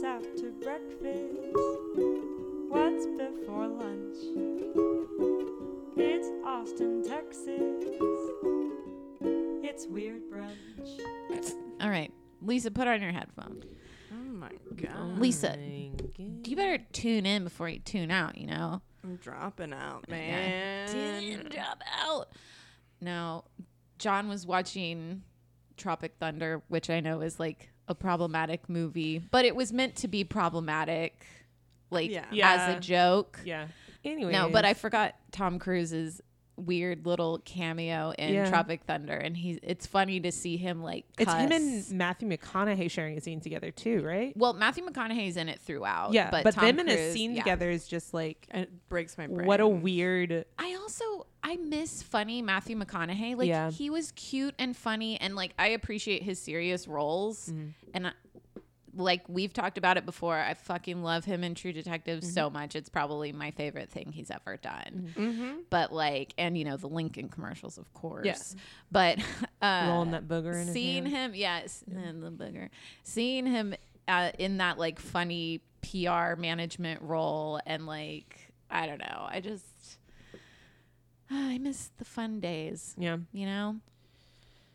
What's after breakfast? What's before lunch? It's Austin, Texas. It's weird brunch. All right, Lisa, put on your headphone. Oh my god. Lisa, you better tune in before you tune out. You know. I'm dropping out, Yeah. man. Didn't drop out. No, John was watching Tropic Thunder, which I know is like a problematic movie, but it was meant to be problematic, like Yeah. as a joke. Yeah. Anyway. No, but I forgot Tom Cruise's weird little cameo in Yeah. Tropic Thunder, and he's it's funny to see him like. It's him and Matthew McConaughey sharing a scene together too, right? Well, Matthew McConaughey's in it throughout. Yeah, but, but, Tom them in a scene yeah. together is just like It breaks my brain. what a weird. I also I miss funny Matthew McConaughey. Like Yeah. he was cute and funny, and like I appreciate his serious roles. Mm-hmm. And I, like we've talked about it before, I fucking love him in True Detective Mm-hmm. so much. It's probably my favorite thing he's ever done. Mm-hmm. But like, and you know the Lincoln commercials, of course. Yeah. But uh, Rolling that booger in seeing him, yes, and the booger, seeing him uh, in that like funny PR management role, and like I don't know, I just I miss the fun days, Yeah. you know.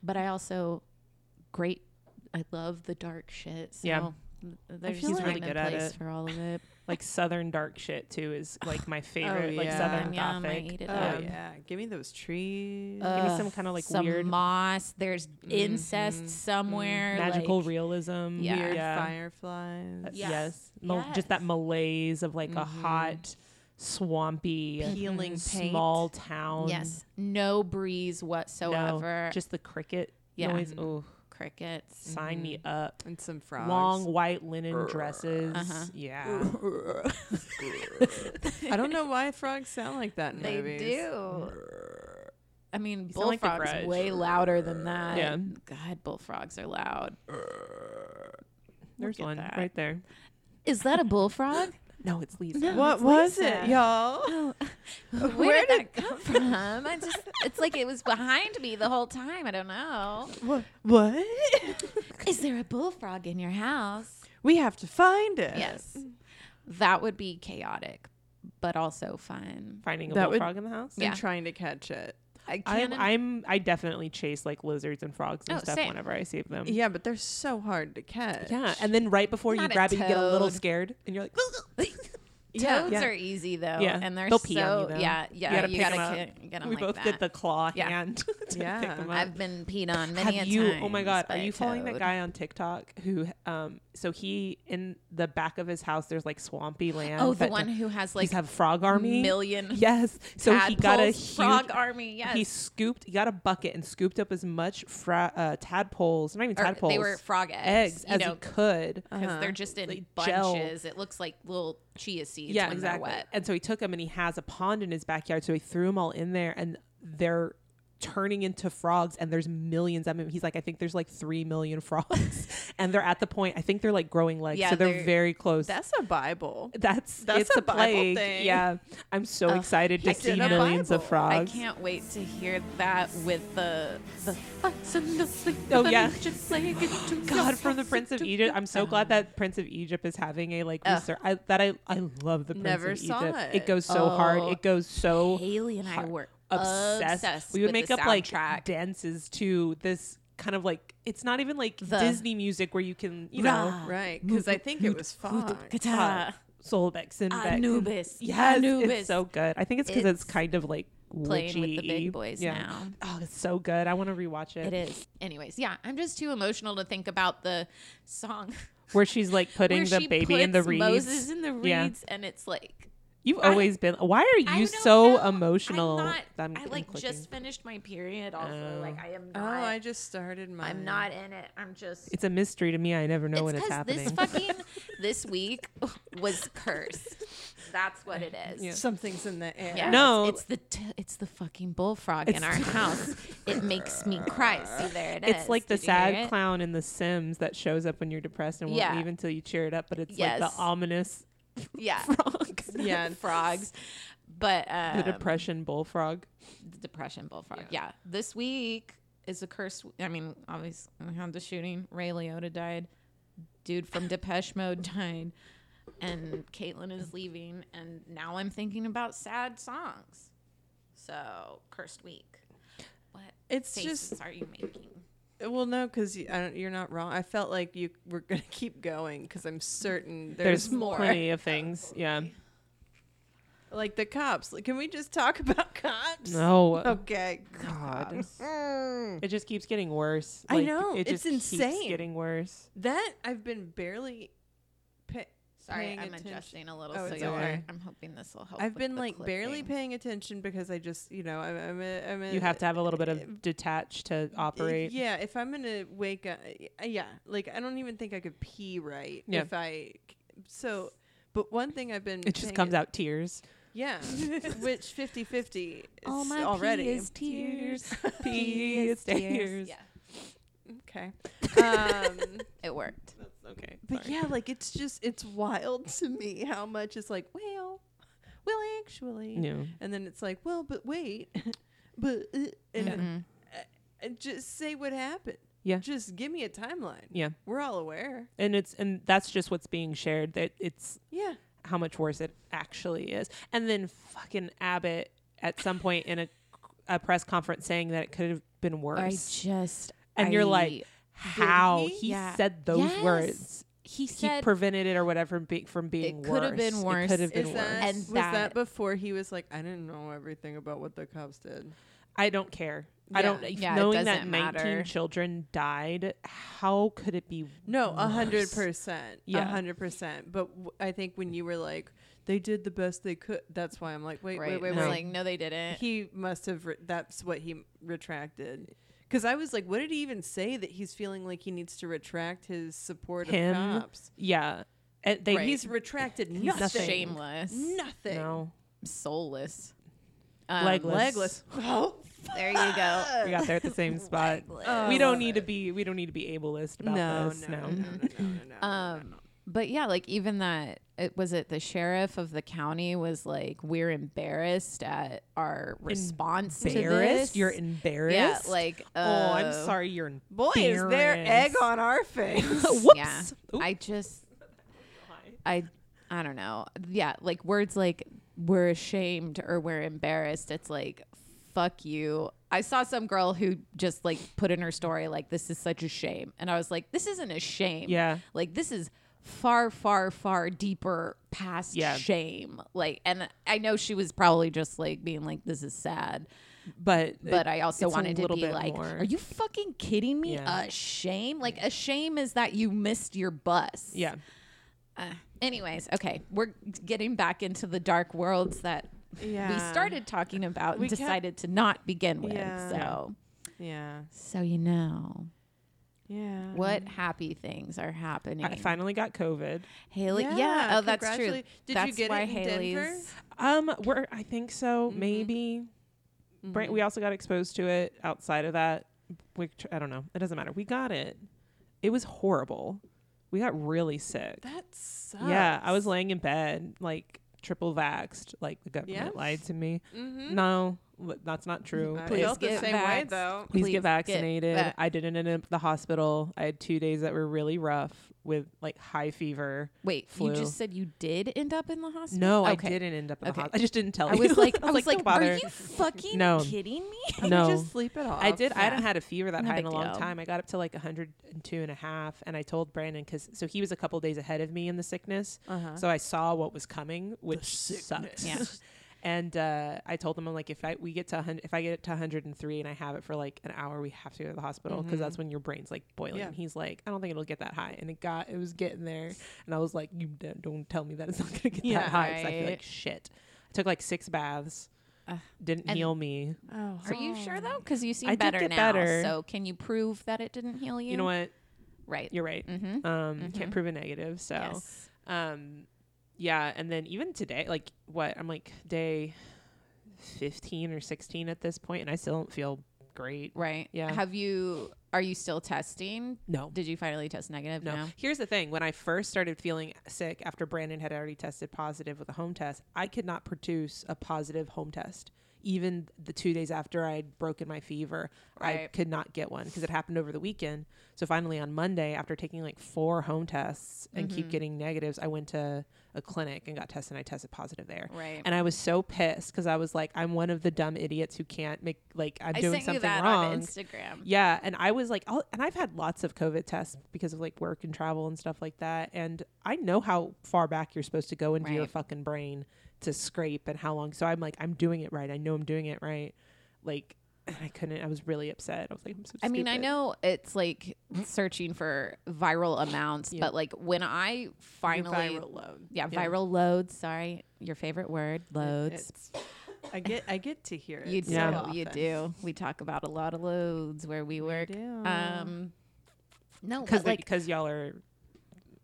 But I also great. I love the dark shit. So Yeah. there's feel a like- really and good at place it. for all of it. Like southern dark shit too is like my favorite. like yeah. southern Yum, I gothic. eat it Oh up. yeah. Give me those trees. Give me some kind of like some weird moss. There's incest Mhm. somewhere. magical like- realism. Yeah. Weird yeah. fireflies. Uh, Yes. Yes. Mal- Just that malaise of like a Mhm. hot, swampy, Peeling paint. small town. Yes, no breeze No, whatsoever. just the cricket Yeah. noise. Oh, crickets. sign me up. And some frogs. Long white linen dresses. Uh-huh. Yeah. I don't know why frogs sound like that in They movies. do. I mean, sound like The bullfrogs Grudge. way louder than that. Yeah. God, bullfrogs are loud. There's at one that. right there. Is that a bullfrog? No, it's Lisa. No. What It's was Lisa. it, y'all? Oh, where, did that come from? I just, it's like it was behind me the whole time. I don't know. What? What? Is there a bullfrog in your house? we have to find it. Yes. That would be chaotic, but also fun. Finding a That would- bullfrog in the house. And trying to catch it. I I'm, can't. I'm I definitely chase like lizards and frogs and Oh, stuff same. whenever I see them. Yeah, but they're so hard to catch. Yeah, and then right before you Not a grab it, you get a little toad. scared, and you're like, Yeah. Toads Yeah. are easy though, Yeah. and they're They'll so pee on you, though. yeah, yeah. gotta You pick gotta, 'em up. ki- get 'em we like both that. did the claw Yeah. hand. to Yeah. pick 'em up. I've been peed on many Have a you? time. Oh my god, by are a you following that toad. guy on TikTok who? Um, so he in the back of his house, there's like swampy land. Oh, the one who has like have frog army. million Yes. So he got a huge frog army. Yes, He scooped. He got a bucket and scooped up as much fra- uh, tadpoles. Not even Or tadpoles. they were frog eggs. eggs you as know, he could. because Uh-huh. they're just in Like gel. bunches. It looks like little chia seeds yeah, when exactly. wet. And so he took them and he has a pond in his backyard. So he threw them all in there and they're turning into frogs and there's millions of them. He's like, I think there's like three million frogs. and they're at the point, I think they're like growing legs. Yeah, so they're, they're- very close. That's a Bible. that's that's it's a a, Bible plague. thing. Yeah. I'm so Ugh, excited to see millions of frogs. I can't wait to hear that with the the and the Oh, yeah. ancient plague into God, from the Prince of Egypt. I'm so glad that Prince of Egypt is having a like Ugh. research. I, that I I love the Prince Never of saw Egypt. it. goes so hard. Oh. It goes so Haley and I hard- were obsessed. obsessed we would make up like dances to this kind of like it's not even like The- Disney music where you can you know Right. Because I think it was fun. guitar. Solbeck, Sinbeck. Anubis. Yes, Anubis. it's so good. I think it's because it's, It's kind of like playing with the witchy. big boys yeah. now. Oh, it's so good. I want to rewatch it. It is. Anyways, yeah, I'm just too emotional to think about the song Where she's like putting the baby in the reeds. Moses in the Yeah. reeds, and it's like You've I- always been. Why are you so know. emotional? I'm not, I'm- I I'm like clicking? just finished my period. Also, Oh. like I am Oh. I just started my. I'm not in it. I'm just. It's a mystery to me. I never know when it's it's 'cause happening. this fucking this week was cursed. That's what it is. Yeah. Something's in the air. Yeah, No. it's, it's the t- it's the fucking bullfrog in our house. It makes me cry. See, there it is. it's like the Did you hear sad it? clown in The Sims that shows up when you're depressed and won't Yeah. leave until you cheer it up. But it's Yes. like the ominous Yeah, frog, Yeah. frogs. But um, the depression bullfrog. the depression bullfrog. Yeah. This week is a curse. I mean, obviously, we had the shooting. Ray Liotta died. dude from Depeche Mode died, and Caitlyn is leaving, and now I'm thinking about sad songs. So cursed week. What It's faces just are you making? Well, no, because you, I don't- you're not wrong. I felt like you were gonna keep going because I'm certain There's, there's, more. plenty of things. Yeah. Like the cops. Like, can we just talk about cops? No. Okay. God. Mm. It just keeps getting worse. I know, It it's just keeps insane. getting worse. That I've been barely. Pa- Sorry, I'm attention. adjusting a little. Oh, so it's you'll, okay. I'm hoping this will help. I've been the like barely paying attention because I just, you know, I'm, I'm, a, I'm a, You have to have a little bit of detached to operate. Yeah, if I'm gonna wake up, uh, yeah, like I don't even think I could pee right Yeah. if I. So, but one thing I've been. It just comes at- out tears. Yeah, which 50 50 All is my already. pee is tears. Pee is tears. Yeah, Okay. Um, it worked. That's okay. but sorry. yeah, like it's just, it's wild to me how much it's like, well, well, actually. Yeah. And then it's like, well, but wait, but, uh, and Yeah. Mhm. uh, just say what happened. Yeah. Just give me a timeline. Yeah. We're all aware. And it's and that's just what's being shared. That it's Yeah. how much worse it actually is. And then fucking Abbott at some point in a, a press conference saying that it could have been worse. I just and you're like, how he? he, Yeah. said those Yes. words. he said, He prevented it or whatever from, be, from being It worse. could have been worse. It could have been Is worse. that, And was that- that before he was like, I didn't know everything about what the cops did? I don't care. I don't. Yeah, it knowing that doesn't 19 matter. children died, how could it be? No, a hundred worse? percent. A Yeah. hundred percent. But w- I think when you were like, they did the best they could. That's why I'm like, wait, right. wait, wait, No. wait. like no, they didn't. He must have. Re- that's what he retracted. Because I was like, what did he even say that he's feeling like he needs to retract his support Him? of cops? Yeah, and they Right. He's retracted He's nothing. shameless, Nothing. no soulless, Um, Legless. Legless. Oh, There you go. we got there at the same spot. Oh, we don't love need to be. We don't need to be ableist about no, this. no, No, no, no, no, no, no, Um, but yeah, like even that. It was it the sheriff of the county was like, we're embarrassed at our response to embarrassed. this. You're embarrassed. Yeah, like oh, I'm uh, sorry. You're Boy, is there egg on our face. Whoops. Yeah, Oop. I just, I, I don't know. Yeah, like words like we're ashamed or we're embarrassed. It's like fuck you. I saw some girl who just like put in her story like this is such a shame, and I was like, this isn't a shame. Yeah. like this is far, far, far deeper past Yeah. shame. Like, and I know she was probably just like being like, this is sad. but But I also wanted to be like, more. are you fucking kidding me? Yeah. A shame? Like a shame is that you missed your bus. yeah. Uh, anyways, okay, we're getting back into the dark worlds that Yeah. we started talking about We and kept- decided to not begin with. Yeah. So, Yeah. so you know Yeah. what happy things are happening. I finally got COVID. Haley, yeah. Yeah, Oh, that's true. Did that's you get why it in Haley's. Denver? Um, we're I think so. Mhm. Maybe. Mm-hmm. we also got exposed to it outside of that. We, I don't know. It doesn't matter. We got it. It was horrible. We got really sick. That sucks. Yeah, I was laying in bed like triple vaxxed. Like the government Yeah? lied to me. Mm-hmm. No, that's not true. I Please felt the get same way though. Please, Please get get vaccinated. vac- I didn't end up at the hospital. I had two days that were really rough with like high fever. Wait, Flu. you just said you did end up in the hospital? No, Okay. I didn't end up in the hospital. I just didn't tell I you. was like, I was like, "Don't bother." are you fucking No. kidding me? No. just sleep it off? I did. I Yeah. hadn't had a fever that No high in a long deal. time. I got up to like 102 and a half, and I told Brandon because so he was a couple days ahead of me in the sickness, Uh-huh. so I saw what was coming, which sucks. Yeah. and uh, I told them I'm like, if I we get to 100, if I get to 103 and I have it for like an hour, we have to go to the hospital because that's when your brain's like boiling. Yeah. And he's like, I don't think it'll get that high, and it got it was getting there, and I was like, you don't, don't tell me that it's not gonna get Yeah, that high 'cause I feel like shit. I took like six baths, Ugh. didn't heal me. oh, Are you sure though? Because you seem I better now. better. So can you prove that it didn't heal you? You know what? Right. You're right. Mm-hmm. Um, Mhm. can't prove a negative. So, Yes. um, yeah. And then even today, like what I'm like day 15 or 16 at this point, and I still don't feel great. Right. Yeah. Have you? Are you still testing? No. Did you finally test negative? No. Here's the thing. When I first started feeling sick after Brandon had already tested positive with a home test, I could not produce a positive home test. Even the two days after I'd broken my fever, I could not get one because it happened over the weekend. So finally on Monday, after taking like four home tests and keep Mhm. getting negatives, I went to a clinic and got tested. and I tested positive there. Right. And I was so pissed because I was like, I'm one of the dumb idiots who can't make like I'm I doing sent something you that wrong. on Instagram. Yeah, and I was like, I'll, and I've had lots of COVID tests because of like work and travel and stuff like that, and I know how far back you're supposed to go into your fucking brain to scrape and how long. So I'm like, I'm doing it right. I know I'm doing it right. Like, and I couldn't. I was really upset. I was like, I'm so. I mean, I know it's like searching for viral amounts, Yeah. but like when I Your finally, viral load. yeah, Yeah. viral loads. Sorry, your favorite word, loads. it's- I get I get to hear it. You do, Yeah. you do. We talk about a lot of loads where we We work. do. Um, no, because like because y'all are.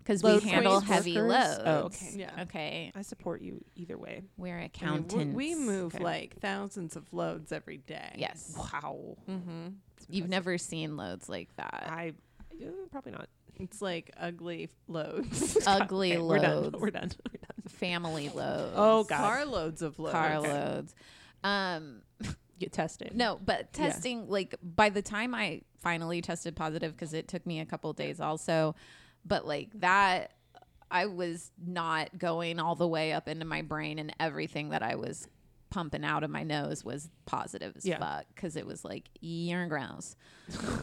Because we handle heavy workers? loads. Oh, okay. Yeah. Okay, I support you either way. we're I mean, accountants. we- move Okay. like thousands of loads every day. Yes, Wow. Mm-hmm. you've never seen loads like that. I uh, probably not. It's like ugly loads. Ugly Okay, We're done. loads. We're done. We're done. Family loads. Oh, God. Car loads of loads. car loads. Um, Get tested. No, but Yeah. testing like by the time I finally tested positive because it took me a couple days also, but like that I was not going all the way up into my brain and everything that I was pumping out of my nose was positive as Yeah. fuck because it was like you're gross.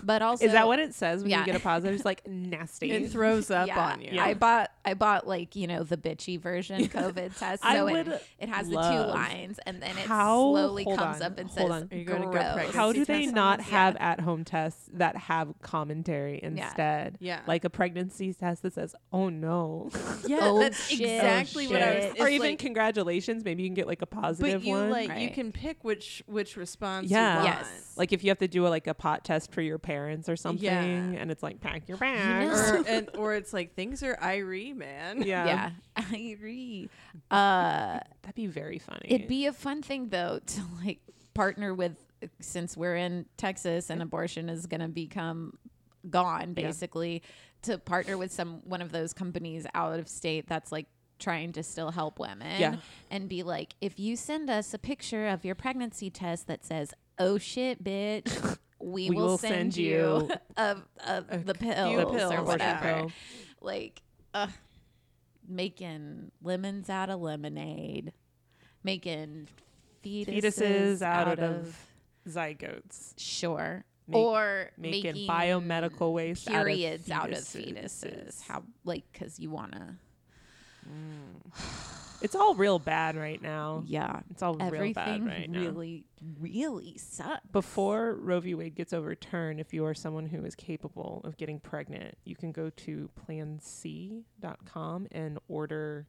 But also Is that what it says when Yeah. you get a positive? It's like nasty. It throws up yeah, on you. I bought I bought like you know the bitchy version COVID test. I So would it, it has the two lines and then it How- slowly comes on, up and says on. Are you gonna go pregnant? How do they not on have at home tests that have commentary instead? Yeah. Like a pregnancy test that says, oh no. yeah, Oh, that's shit. exactly what I was. shit. Or even like, congratulations. Maybe you can get like a positive but you one. like you can pick which which response. Yeah. You want. Yes. like if you have to do a, like a pot test for your parents or something, Yeah. and it's like pack your bags. or and or it's like things are irie, man. yeah. Yeah, I agree. Uh, that'd be very funny. it'd be a fun thing though to like partner with since we're in Texas and abortion is going to become gone Yeah. basically to partner with some one of those companies out of state that's like trying to still help women Yeah. and be like if you send us a picture of your pregnancy test that says oh shit bitch we, We will, will send, send you of, of a the pills, pills, or whatever like uh, making lemons out of lemonade, making fetuses, fetuses out, out, of, of zygotes, sure, Make- or making, making biomedical waste periods out out of of fetuses. fetuses. How like because you It's all real bad right now. yeah, It's all real bad right now. really, really sucks. Before Roe v. Wade gets overturned, if you are someone who is capable of getting pregnant, you can go to planc.com and order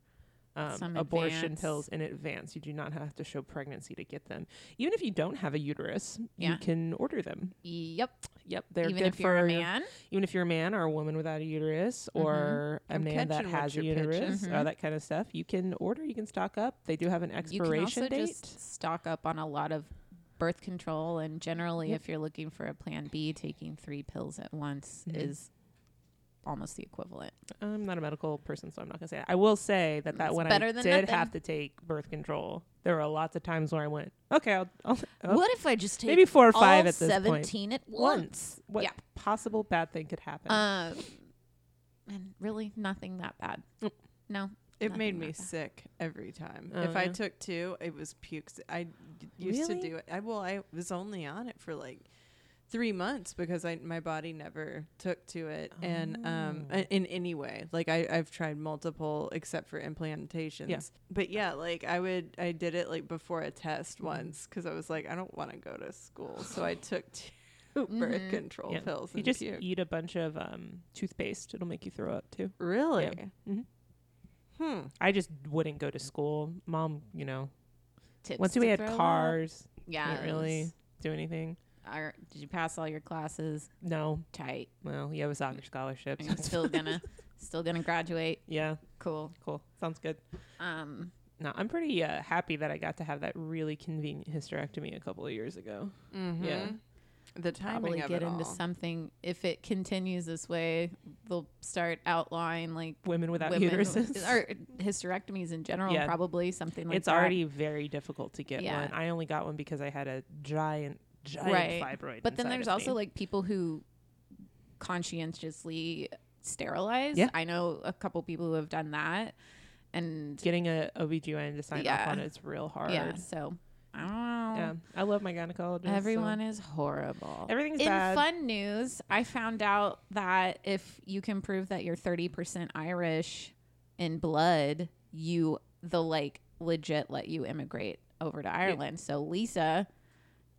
um, abortion advance. pills in advance. You do not have to show pregnancy to get them. Even if you don't have a uterus, you can order them. Yep, Yep, they're even good if you're for a man, even if you're a man or a woman without a uterus or a I'm man that has a uterus, uh, Mhm. that kind of stuff. You can order. You can stock up. They do have an you can expiration date. just stock up on a lot of birth control and generally Yep. if you're looking for a plan b taking three pills at once Mhm. is almost the equivalent I'm not a medical person, so I'm not gonna say. It. I will say that that It's when better I than did nothing. have to take birth control, there were lots of times where I went, okay, I'll, I'll oh, what if i just take maybe four or all five at this 17 at point. once What Yeah. possible bad thing could happen? um and really nothing that bad no It Nothing made me like that. sick every time. Oh, if I yeah? took two, it was pukes. I d- used Really? to do it. I well, I was only on it for like three months because I my body never took to it, and um, Oh. in any way, like I I've tried multiple except for implantations. Yeah. But yeah, like I would I did it like before a test Mhm. once because I was like I don't want to go to school, so I took two birth Mhm. control Yeah. pills. you and just puked. eat a bunch of um, toothpaste; it'll make you throw up too. really. Mhm. Hmm. I just wouldn't go to school. Mom, you know, Tips once we had throw up. cars, yeah didn't really do anything. Are, did you pass all your classes No, tight well, you have a soccer scholarship. are so you still gonna still gonna graduate yeah, cool cool. Sounds good. um No, I'm pretty uh, happy that I got to have that really convenient hysterectomy a couple of years ago. Mm-hmm. Yeah. The timing probably of get it into all. something. If it continues this way, they'll start outlawing like Women without women uteruses. or hysterectomies in general. Yeah. Probably something like that. it's that. already very difficult to get Yeah. one. I only got one because I had a giant, giant Right. fibroid. But then there's of also me. like people who conscientiously sterilize. Yeah. I know a couple people who have done that. And getting a OBGYN to sign off Yeah. on it's real hard. yeah, so I don't know. Yeah. I love my gynecologist. so- Everyone is horrible. Everything's In bad. fun news, I found out that if you can prove that you're 30% Irish in blood, you they'll like legit let you immigrate over to Ireland. So Lisa,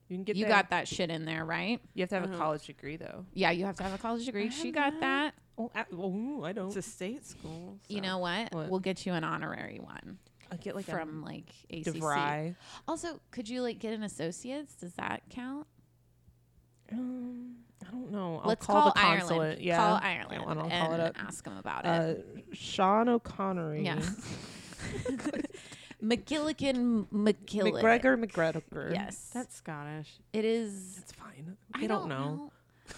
you can get you there. got that shit in there, right? You have to have a Uh-huh. college degree though. Yeah, you have to have a college degree. I She got that. that. Oh, I, oh, I don't. It's a state school. You know what? What? We'll get you an honorary one I get like from like a ACC. DeVry. Also, could you like get an associate's? Does that count? Um, I don't know. I'll Let's call, call, the consulate. Ireland. Yeah, Call Yeah, Ireland and I'll and call it up. ask them about Uh, it. Sean O'Connery. Yeah. McGilligan McGilligan. McGregor McGregor. Yes. That's Scottish. it is. That's fine. I They don't, know.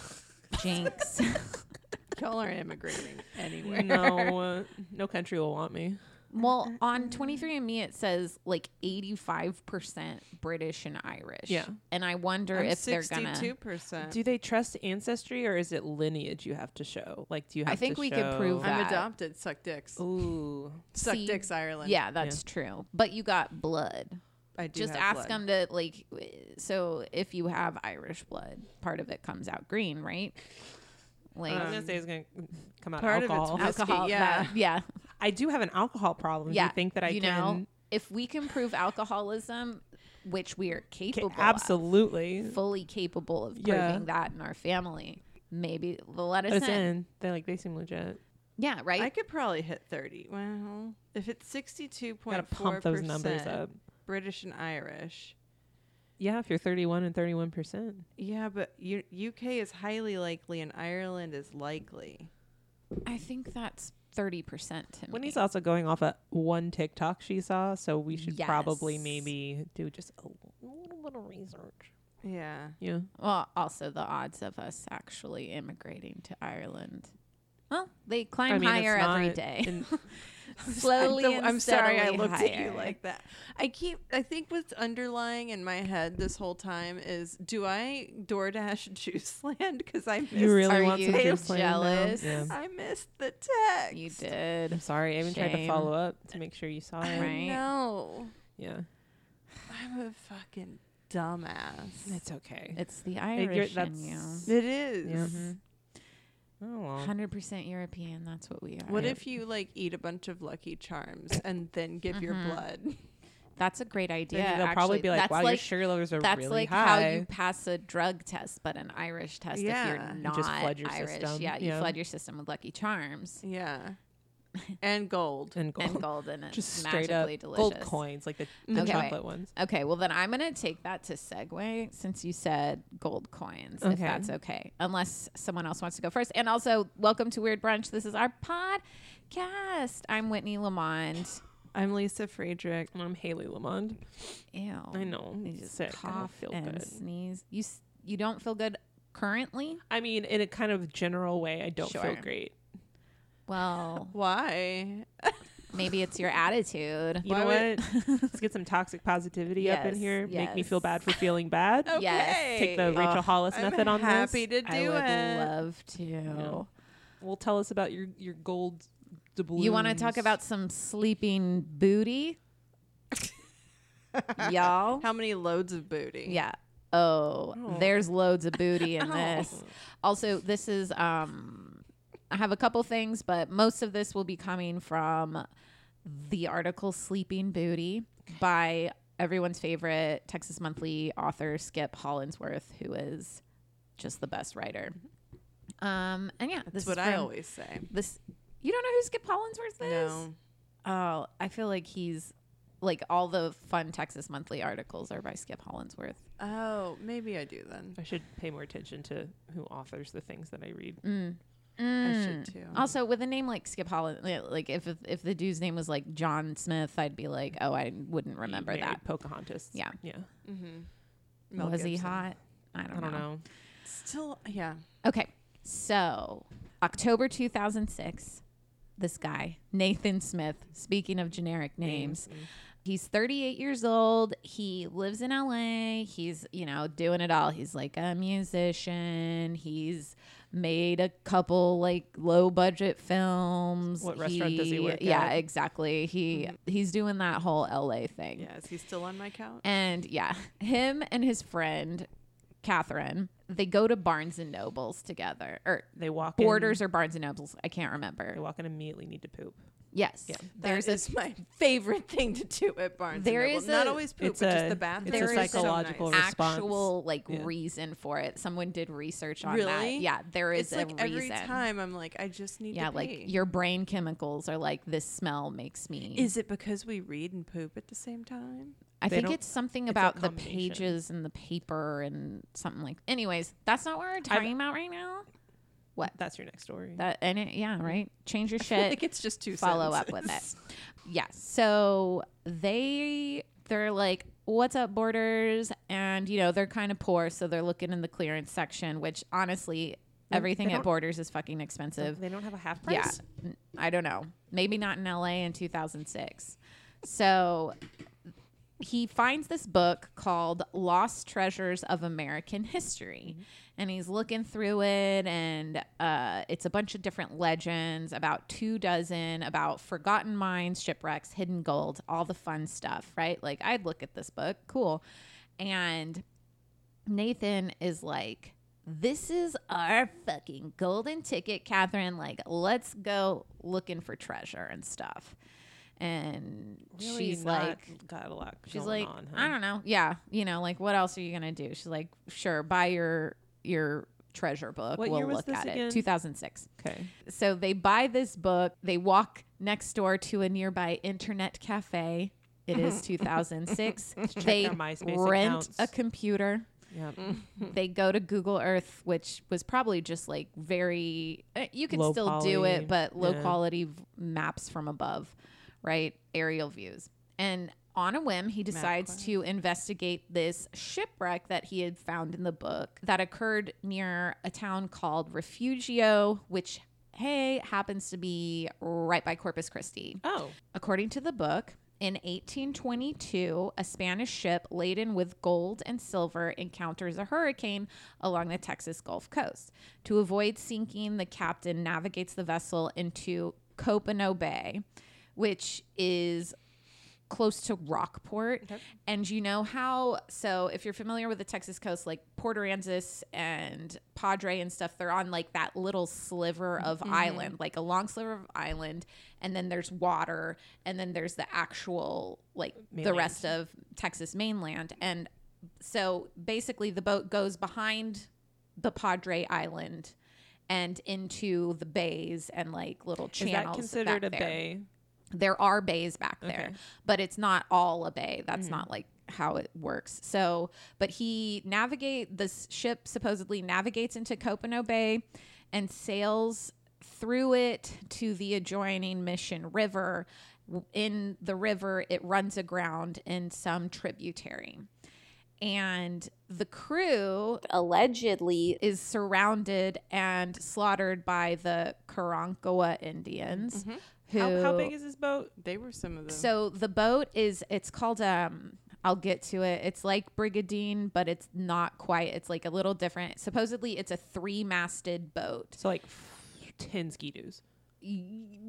Jinx. Y'all are immigrating anywhere. no, uh, no country will want me. Well, on 23andMe, it says like 85% British and Irish. Yeah. And I wonder I'm if they're going to. sixty-two percent. Do they trust ancestry or is it lineage you have to show? Like, do you have I think to we could show- prove I'm adopted. Suck dicks. Ooh. Suck See, dicks, Ireland. Yeah, that's true. But you got blood. I do. Just have ask blood. them to like. w- So if you have Irish blood, part of it comes out green, right? Like I was Um, gonna say it's gonna come out part of it's alcohol. whiskey, alcohol. yeah. that- yeah. I do have an alcohol problem. Do Yeah, you think that I you can? know, if we can prove alcoholism, which we are ca- capable, of, absolutely. fully capable of Yeah. proving that in our family, maybe they'll let us Let us in. in. They like they seem legit. Yeah, right. I could probably hit thirty. Well, if it's sixty-two Gotta point four pump those numbers percent up. British and Irish. Yeah, if you're 31 and 31 percent. Yeah, but U- UK is highly likely and Ireland is likely. I think that's thirty percent to me. Also going off at one TikTok she saw, so we should probably maybe do just a little bit of research. Yeah. Yeah. well, also the odds of us actually immigrating to Ireland. Well, they climb I mean, higher it's every not day. in- Slowly I'm, and I'm sorry I steadily looked at you like that. I keep I think what's underlying in my head this whole time is do I DoorDash Juiceland because I missed you really Are want some you juice land jealous? Yeah. I missed the text. You did. I'm sorry. I even tried to follow up to make sure you saw it. Right. know. Yeah. I'm a fucking dumbass. It's okay. It's the you're- Irish in you. It is. Yeah. Mhm. Oh, well. Hundred percent European. That's what we are. What Yeah. if you like eat a bunch of Lucky Charms and then give your Mhm. blood? That's a great idea. Then they'll probably actually. be like, that's "Wow, like, your sugar levels are That's really like high." how you pass a drug test, but an Irish test if Yeah. you're You not just flood your Irish. system. Yeah, you Yeah. flood your system with Lucky Charms Yeah. and gold. and gold. and gold, and it's just straight up magically delicious. gold coins, like the, the Okay. chocolate ones. Okay, well then I'm gonna take that to segue since you said gold coins, okay. if that's okay. Unless someone else wants to go first. And also, welcome to Weird Brunch. This is our podcast. I'm Whitney Lamond. I'm Lisa Friedrich. And I'm Haley Lamond. Ew. I know. You I'm just sick. I cough feel and good. sneeze. You you don't feel good currently? I mean, in a kind of general way, I don't Sure. feel great. Well, Why? maybe it's your attitude. You know what? Let's get some toxic positivity up in Yes, here. Make me feel bad for feeling bad. Okay. Yes. Take the Rachel Ugh, Hollis I'm method on happy this. to do I would it. love to. Well, tell us about your your gold doubloons. You want to talk about some sleeping booty? Y'all? How many loads of booty? Yeah. Oh, Oh. there's loads of booty in Ow. this. Also, this is um I have a couple things, but most of this will be coming from the article Sleeping Booty by everyone's favorite Texas Monthly author Skip Hollandsworth, who is just the best writer. Um and yeah, this That's what is I from- always say. this you don't know who Skip Hollandsworth is? No. Oh, I feel like he's like all the fun Texas Monthly articles are by Skip Hollandsworth. Oh, maybe I do then. I should pay more attention to who authors the things that I read. Mm. I Mm. should too. Also, with a name like Skip Holland, like if if- if the dude's name was like John Smith, I'd be like, oh, I wouldn't remember that. Pocahontas. Yeah. Yeah. mm-hmm. Was he hot? I don't, I don't know. know. Still, yeah. Okay. So, October 2006, this guy, Nathan Smith, speaking of generic names, he's 38 years old. He lives in LA. He's, you know, doing it all. He's like a musician. He's made a couple like low budget films. What restaurant does he work Yeah, at? exactly. He mm-hmm. he's doing that whole LA thing. Yeah. Is he still on my couch? And yeah, him and his friend Catherine, they go to Barnes and Nobles together, or They walk Borders In, or Barnes and Nobles. I can't remember. they walk in immediately need to poop. Yes, Yeah. there's There's a my favorite thing to do at Barnes. There and Noble. is not always poop, It's but just the bathroom. it's a There is a psychological nice. response. actual like Yeah. reason for it. Someone did research on that. Yeah, there is It's like a reason. every time I'm like, I just need yeah, to like your brain chemicals are like this smell makes me. Is it because we read and poop at the same time? I They think it's something it's about the pages and the paper and something like. Anyways, that's not what we're talking about right now. What? That's your next story. That and it, yeah, mm-hmm. right. Change your shit. like it's just two. follow up with it. sentences. Yeah. So they they're like, "What's up, Borders?" And you know they're kind of poor, so they're looking in the clearance section. Which honestly, everything at Borders is fucking expensive. they don't have a half price. Yeah, I don't know. Maybe not in LA in 2006. So he finds this book called Lost Treasures of American History. Mm-hmm. And he's looking through it, and uh, it's a bunch of different legends, about two dozen, about forgotten mines, shipwrecks, hidden gold, all the fun stuff, right? Like, I'd look at this book. Cool. And Nathan is like, this is our fucking golden ticket, Catherine. Like, let's go looking for treasure and stuff. And Really she's like, got a lot. she's going like, on, I don't know. Yeah. You know, like, what else are you going to do? She's like, sure, buy your, your treasure book. What we'll year was look this at again? it. 2006. Okay. So they buy this book. They walk next door to a nearby internet cafe. It is 2006. they rent accounts. a computer Yeah. they go to Google Earth, which was probably just like very. uh, You can Low still do it, but low yeah. quality v- maps from above, right? Aerial views. And on a whim, he decides to investigate this shipwreck that he had found in the book that occurred near a town called Refugio, which, hey, happens to be right by Corpus Christi. Oh. According to the book, in 1822, a Spanish ship laden with gold and silver encounters a hurricane along the Texas Gulf Coast. To avoid sinking, the captain navigates the vessel into Copano Bay, which is close to Rockport. And you know how, so if you're familiar with the Texas coast, like Port Aransas and Padre and stuff, they're on like that little sliver of mm-hmm. island, like a long sliver of island. And then there's water. And then there's the actual, like the rest of Texas mainland. And so basically the boat goes behind the Padre Island and into the bays and like little channels. Is that considered back a there bay? There are bays back there, Okay. but it's not all a bay. That's mm-hmm. not like how it works. So, but he navigate this ship supposedly navigates into Copano Bay and sails through it to the adjoining Mission River. In the river, it runs aground in some tributary. And the crew allegedly is surrounded and slaughtered by the Karankawa Indians. Mm-hmm. Who, How, how big is this boat? They were some of the. so the boat is it's called um I'll get to it. It's like Brigadine, but it's not quite. It's like a little different. Supposedly it's a three-masted boat. So like f- ten ski-doos.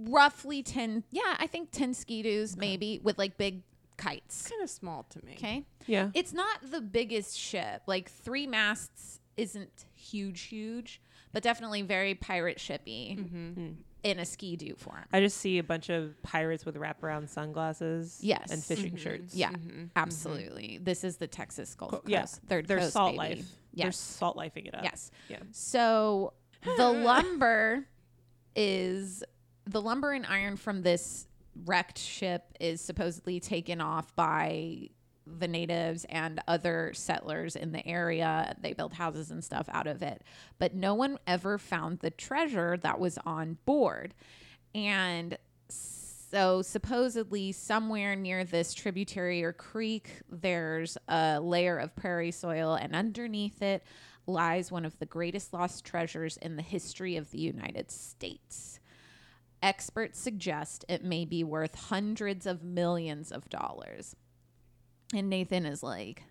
Roughly 10 Yeah, I think 10 ski-doos maybe with like big kites. kind of small to me. Okay? Yeah. It's not the biggest ship. Like 3 masts isn't huge huge, but definitely very pirate shippy Mm-hmm. In a ski-doo form. I just see a bunch of pirates with wraparound sunglasses. Yes. And fishing Mhm. shirts. Yeah, Mhm. absolutely. This is the Texas Gulf Co- Coast. yeah. Third They're coast, salt baby. life. They're salt lifing it up. Yes. Yeah. So the lumber is the lumber and iron from this wrecked ship is supposedly taken off by the natives and other settlers in the area. They built houses and stuff out of it. But no one ever found the treasure that was on board. And so supposedly somewhere near this tributary or creek there's a layer of prairie soil and underneath it lies one of the greatest lost treasures in the history of the United States. Experts suggest it may be worth hundreds of millions of dollars. And Nathan is like,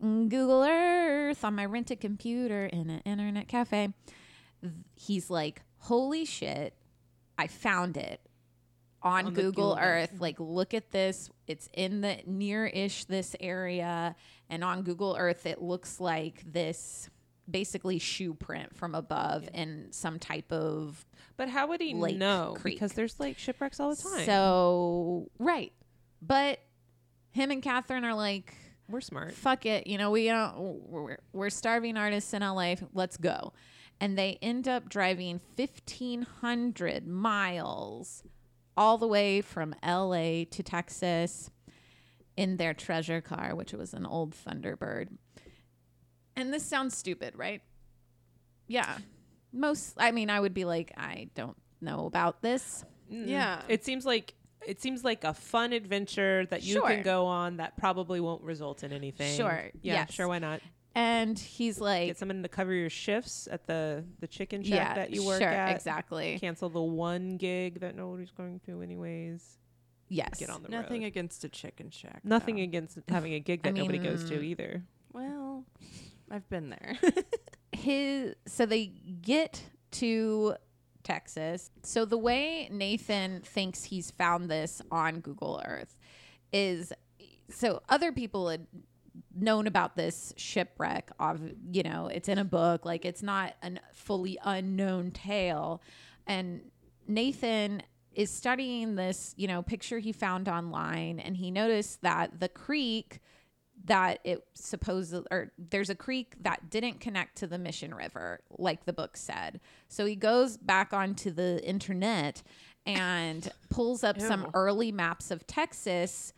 Google Earth on my rented computer in an internet cafe. He's like, holy shit, I found it on, On Google Google Earth. Like, look at this. It's in the near ish this area. And on Google Earth, it looks like this basically shoe print from above and some type of But how would he know? Creek. Because there's like shipwrecks all the time. So, right. But him and Catherine are like, we're smart. fuck it. You know, we don't, we're, we're starving artists in LA. Let's go. And they end up driving 1,500 miles all the way from LA to Texas in their treasure car, which was an old Thunderbird. And this sounds stupid, right? Yeah. Most, I mean, I would be like, I don't know about this. Mm. Yeah. It seems like it seems like a fun adventure that you Sure. can go on that probably won't result in anything. Sure, Yeah. yes. Sure. Why not? And he's like, Get someone to cover your shifts at the the chicken shack yeah, that you work sure, at. exactly. Cancel the one gig that nobody's going to anyways. Yes. Get on the Nothing road. against a chicken shack. Nothing though. against having a gig I that nobody goes to either. Well, I've been there. his so they get to Texas. So the way Nathan thinks he's found this on Google Earth is so other people had known about this shipwreck of you know it's in a book like it's not a fully unknown tale and Nathan is studying this you know picture he found online and he noticed that the creek that it supposed or there's a creek that didn't connect to the Mission River, like the book said. So he goes back onto the internet and pulls up some early maps of Texas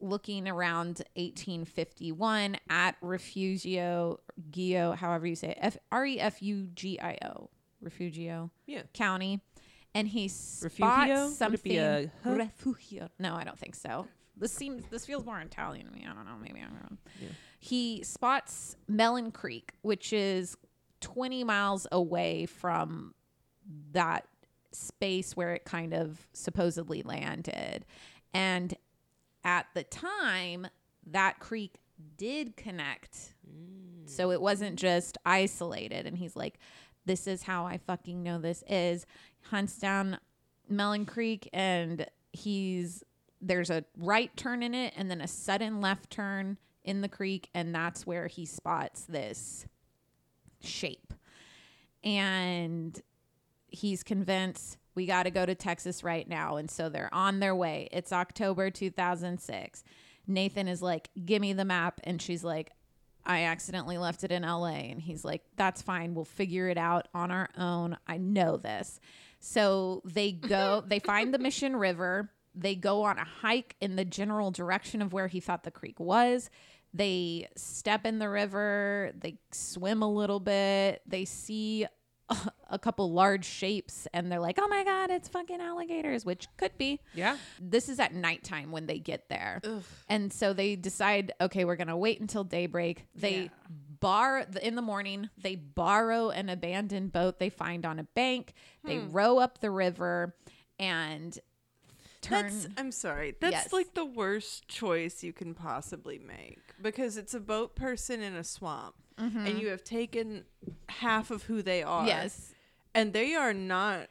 looking around 1851 at Refugio Gio, however you say it, F R E F U G I O, Refugio Yeah. County. And he Refugio? spots it something. be a huh? Refugio. No, I don't think so. This seems this feels more Italian to me. I don't know. Maybe I'm wrong. Yeah. He spots Melon Creek, which is 20 miles away from that space where it kind of supposedly landed. And at the time, that creek did connect. So it wasn't just isolated. And he's like, this is how I fucking know this is. Hunts down Melon Creek and he's there's a right turn in it and then a sudden left turn in the creek and that's where he spots this shape. And he's convinced we got to go to Texas right now. And so they're on their way. It's October 2006. Nathan is like, Give me the map. And she's like, I accidentally left it in LA. And he's like, That's fine. We'll figure it out on our own. I know this. So they go, they find the Mission River. They go on a hike in the general direction of where he thought the creek was. They step in the river. They swim a little bit. They see a, couple large shapes and they're like, oh my God, it's fucking alligators, which could be. Yeah. This is at nighttime when they get there. And so they decide, okay, we're going to wait until daybreak. They Yeah. bar in the morning, they borrow an abandoned boat they find on a bank. They Hmm. row up the river and turn. That's I'm sorry. That's Yes. like the worst choice you can possibly make because it's a boat person in a swamp and you have taken half of who they are. Mm-hmm. yes. And they are not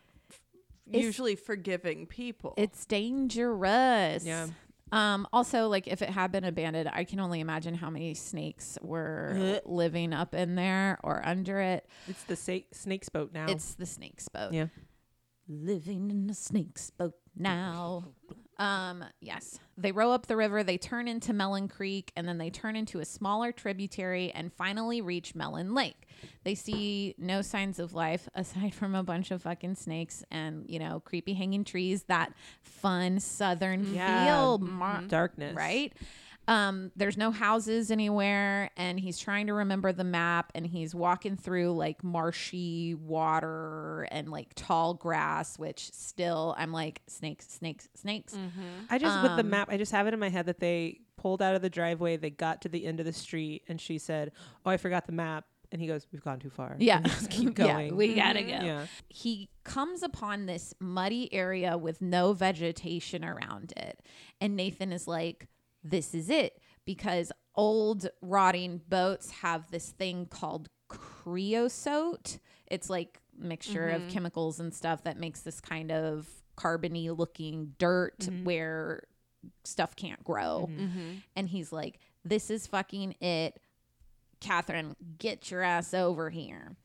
It's- usually forgiving people. It's dangerous. Yeah. Um, also, like if it had been abandoned, I can only imagine how many snakes were living up in there or under it. It's the sa- snake's boat now. It's the snake's boat. yeah. Living in a snake's boat now. Um, yes. They row up the river, they turn into Mellon Creek, and then they turn into a smaller tributary and finally reach Mellon Lake. They see no signs of life aside from a bunch of fucking snakes and, you know, creepy hanging trees, that fun southern Yeah. feel. mar- Darkness. right? Um, there's no houses anywhere, and he's trying to remember the map, and he's walking through like marshy water and like tall grass, which still I'm like snakes, snakes, snakes. I just with the Um, map, I just have it in my head that they pulled out of the driveway, they got to the end of the street, and she said, "Oh, I forgot the map," And he goes, "We've gone too far." Yeah. And just keep Yeah, going. we gotta go. Yeah. he comes upon this muddy area with no vegetation around it. And Nathan is like, this is it. Because old rotting boats have this thing called creosote. It's like mixture of mm-hmm. chemicals and stuff that makes this kind of carbony looking dirt mm-hmm. where stuff can't grow. Mm-hmm. And he's like, this is fucking it. Catherine, get your ass over here.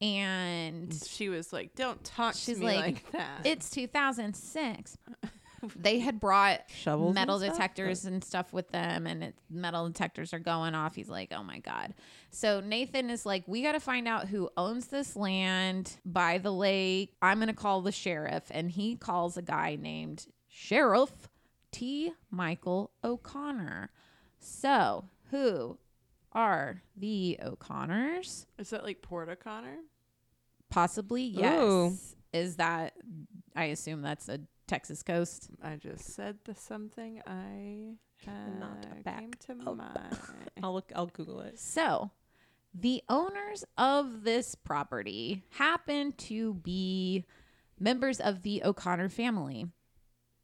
And She was like, "Don't talk She's to me like, like, that." it's 2006. they had brought Shovels metal stuff? detectors and stuff with them, and it, metal detectors are going off. He's like, oh my God. So Nathan is like, we got to find out who owns this land by the lake. I'm going to call the sheriff. And he calls a guy named Sheriff T. Michael O'Connor. So, who are the O'Connors? Is that like Port O'Connor? Possibly, yes. Ooh. Is that? I assume that's a Texas coast. I just said the something I Not uh, back came to up. mind. I'll look. I'll Google it. So, the owners of this property happen to be members of the O'Connor family,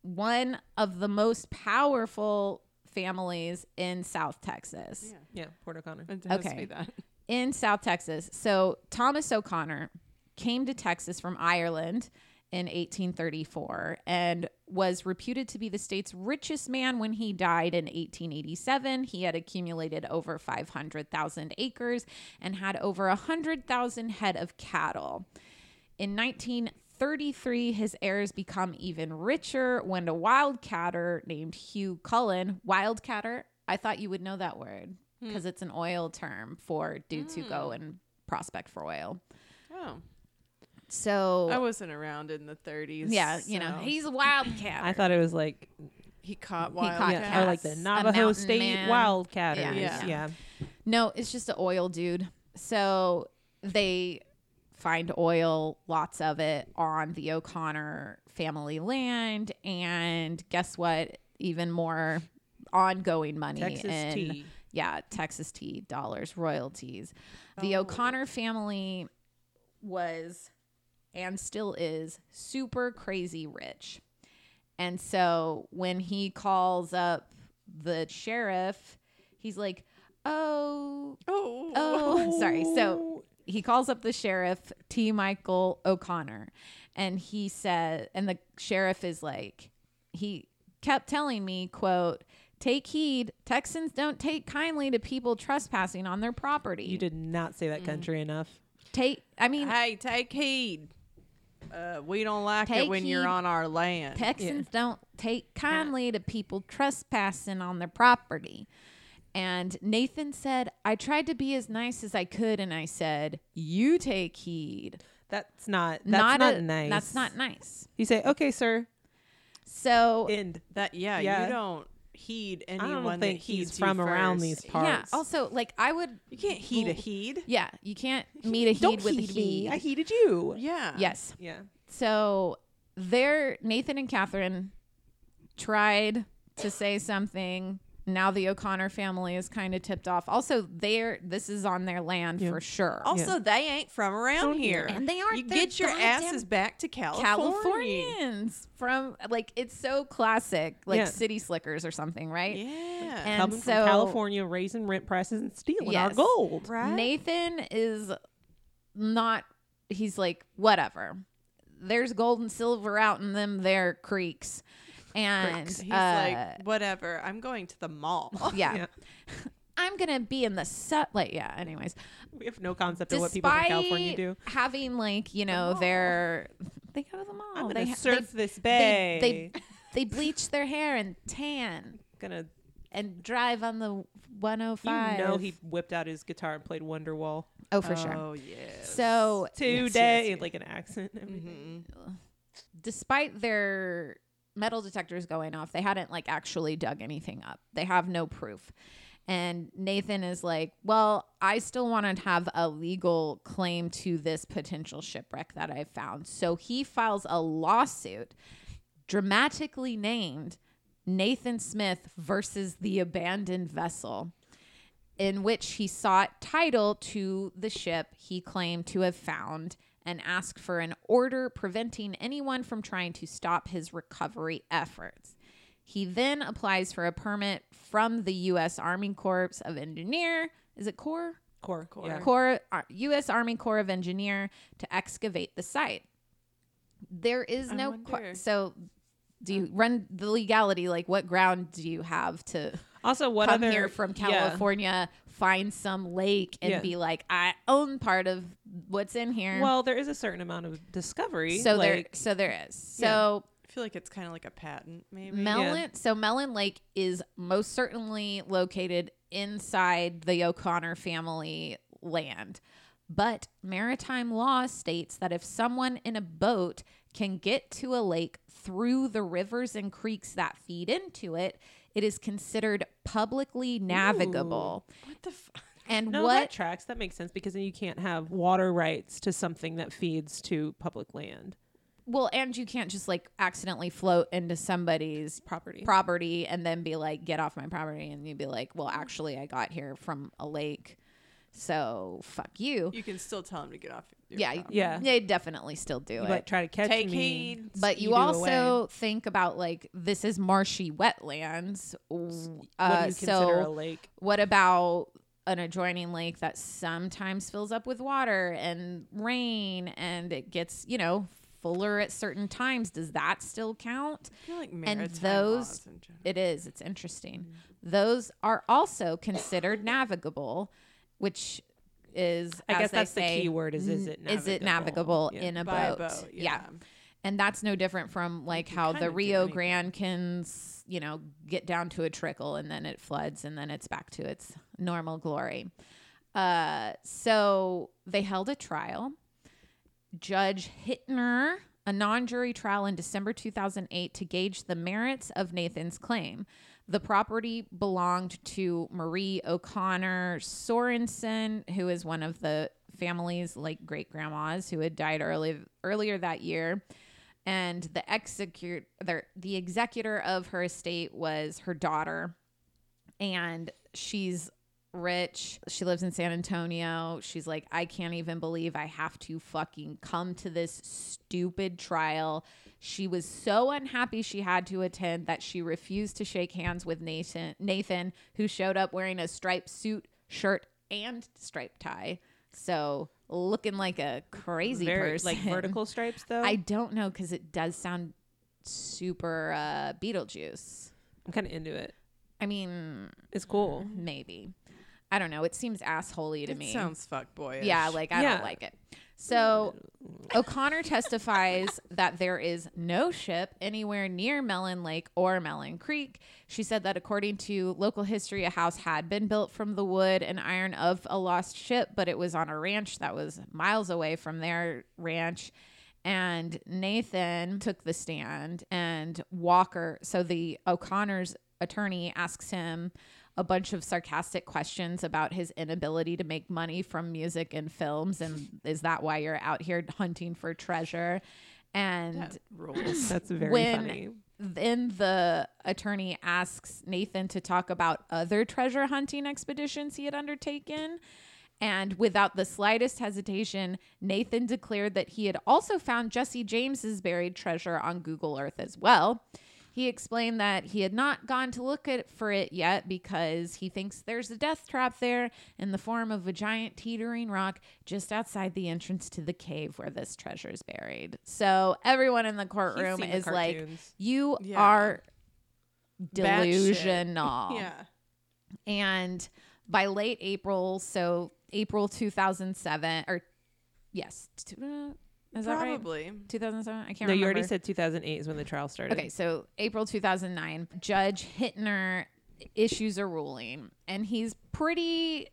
one of the most powerful families in South Texas. Yeah. Yeah, Port O'Connor. It has to Okay. be that. in South Texas. So Thomas O'Connor came to Texas from Ireland in 1834 and was reputed to be the state's richest man when he died in 1887. He had accumulated over 500,000 acres and had over 100,000 head of cattle. In 1933, his heirs become even richer when a wildcatter named Hugh Cullen, wildcatter, I thought you would know that word hmm. because it's an oil term for dudes who go hmm. and prospect for oil. Oh, So, I wasn't around in the 30s. yeah, you know, he's a wildcat. I thought it was like he caught He caught yeah, or like the Navajo State man. Wildcatters. Yeah. Yeah. Yeah. No, it's just an oil dude. So they find oil, lots of it, on the O'Connor family land. And guess what? Even more ongoing money Texas in tea. yeah, Texas tea dollars, royalties. The Oh. O'Connor family was and still is super crazy rich. And so when he calls up the sheriff, he's like, "Oh, Oh, oh, sorry." So he calls up the sheriff, T. Michael O'Connor, and he said, and the sheriff is like, he kept telling me, "quote." Take heed. Texans don't take kindly to people trespassing on their property. You did not say that Mm. country enough. take. I mean, hey, take heed. Uh, we don't like Take it when you're on our land. Texans don't take kindly to people trespassing on their property. And Nathan said, I tried to be as nice as I could, and I said, You take heed. That's not. That's not, a- nice. That's not nice. You say, okay, sir. So, End. that yeah, Yeah. you don't heed I anyone don't think that he's from you around first. these yeah. parts. Also, like, I would, You can't heed a heed. yeah, you can't meet a heed Don't with heed a me. heed. I heeded you. Yeah. Yes. Yeah. So there, Nathan and Catherine tried to say something. Now the O'Connor family is kind of tipped off. Also, they're this is on their land Yeah. for sure. Also, they ain't from around here. And they aren't. You They're get your asses back to California. Californians from like it's so classic, like Yeah. city slickers or something, right? Yeah. And Coming so- from California, raising rent prices and stealing our gold. right. Nathan is not. He's like whatever. There's gold and silver out in them there creeks, and He's uh, like, whatever. I'm going to the mall. yeah. Yeah. I'm gonna be in the su- like yeah. Anyways, We have no concept of what people in California do. having like you know their they go to the mall. I'm they gonna ha- surf they, this they, bay. they they bleach their hair and tan gonna. and drive on the 105. You know, he whipped out his guitar and played Wonderwall oh for sure. Oh yeah. So today, yes, like an accent. Mhm. despite their metal detectors going off, they hadn't like actually dug anything up. They have no proof. And Nathan is like, Well, I still want to have a legal claim to this potential shipwreck that I found. So he files a lawsuit dramatically named Nathan Smith versus the abandoned vessel. in which he sought title to the ship he claimed to have found and ask for an order preventing anyone from trying to stop his recovery efforts. He then applies for a permit from the U.S. Army Corps of Engineer. Is it Corps? Corps. Core. Yeah. Corps, uh, U.S. Army Corps of Engineer to excavate the site. There is I no que- so. Do you run the legality? Like, what ground do you have to Also, what come other here from yeah. California, find some lake, and Yeah. be like, I own part of what's in here? Well, there is a certain amount of discovery. so there, so there is. Yeah. So I feel like it's kind of like a patent, maybe. Mellon, so Mellon Lake is most certainly located inside the O'Connor family land. But maritime law states that if someone in a boat can get to a lake through the rivers and creeks that feed into it, it is considered publicly navigable. what the? F- And no, what that tracks. That makes sense because then you can't have water rights to something that feeds to public land well, and you can't just like accidentally float into somebody's property. property and then be like, get off my property. And you'd be like, well, actually, I got here from a lake. So fuck you. you can still tell him to get off. Your Yeah. property. yeah, They definitely still do you it. like try to catch Take me, heed. but you also away. think about like this is marshy wetlands. W- what Uh, do you consider a so lake? what about an adjoining lake that sometimes fills up with water and rain and it gets, you know, fuller at certain times? Does that still count? I feel like maritime those- laws in general. It is. It's interesting. Those are also considered navigable, which is I as guess that's say, the key word. Is is it navigable? is it navigable Yeah. in a By boat? a boat. yeah. Yeah. and that's no different from like how the Rio. Grande can, you know, get down to a trickle and then it floods and then it's back to its normal glory. Uh, so they held a trial. Judge Hittner, a non-jury trial in December 2008 to gauge the merits of Nathan's claim. The property belonged to Marie O'Connor Sorensen, who is one of the family's like great grandmas who had died early earlier that year. And the execute the, the executor of her estate was her daughter. And she's rich. She lives in San Antonio. She's like, I can't even believe I have to fucking come to this stupid trial. She was so unhappy she had to attend that she refused to shake hands with Nathan, Nathan who showed up wearing a striped suit, shirt, and striped tie. So looking like a crazy Very, person. like vertical stripes though. I don't know because it does sound super uh, Beetlejuice. I'm kind of into it. I mean, It's cool. maybe. I don't know. It seems assholey to It me. sounds fuckboyish. yeah, like I Yeah. don't like it. So O'Connor testifies that there is no ship anywhere near Mellon Lake or Mellon Creek. She said that according to local history, a house had been built from the wood and iron of a lost ship, but it was on a ranch that was miles away from their ranch. And Nathan took the stand, and Walker, so the O'Connor's attorney asks him a bunch of sarcastic questions about his inability to make money from music and films and is that why you're out here hunting for treasure and That rules. That's very When- funny. then the attorney asks Nathan to talk about other treasure hunting expeditions he had undertaken. And without the slightest hesitation, Nathan declared that he had also found Jesse James's buried treasure on Google Earth as well. He explained that he had not gone to look at for it yet because he thinks there's a death trap there in the form of a giant teetering rock just outside the entrance to the cave where this treasure is buried. So everyone in the courtroom seen the is like, you Yeah. are delusional. yeah. And by late April, so April 2007, or yes, t- uh, is that right? Probably. 2007? I can't remember. No, remember. you already said 2008 is when the trial started. Okay, so April 2009, Judge Hittner issues a ruling, and he's pretty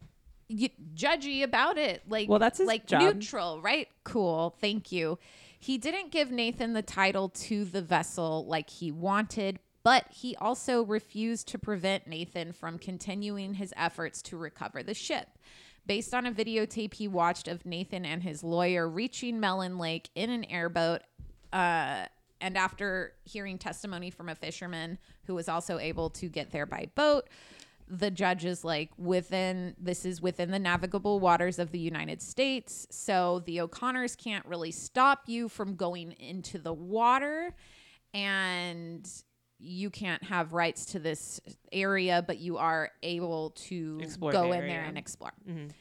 y- judgy about it. Like, Well, that's his like job. neutral, right? Cool, thank you. He didn't give Nathan the title to the vessel like he wanted, but he also refused to prevent Nathan from continuing his efforts to recover the ship. Based on a videotape he watched of Nathan and his lawyer reaching Mellon Lake in an airboat, uh, and after hearing testimony from a fisherman who was also able to get there by boat, the judge is like within this is within the navigable waters of the United States, so the O'Connors can't really stop you from going into the water and you can't have rights to this area, but you are able to Explore go the in there and explore. Mhm.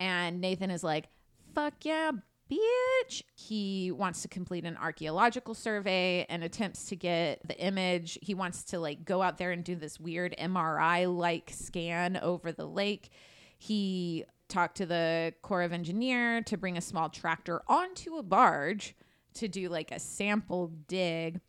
And Nathan is like, fuck yeah, bitch. He wants to complete an archaeological survey and attempts to get the image. He wants to like go out there and do this weird MRI like scan over the lake. He talked to the Corps of Engineer to bring a small tractor onto a barge to do like a sample dig.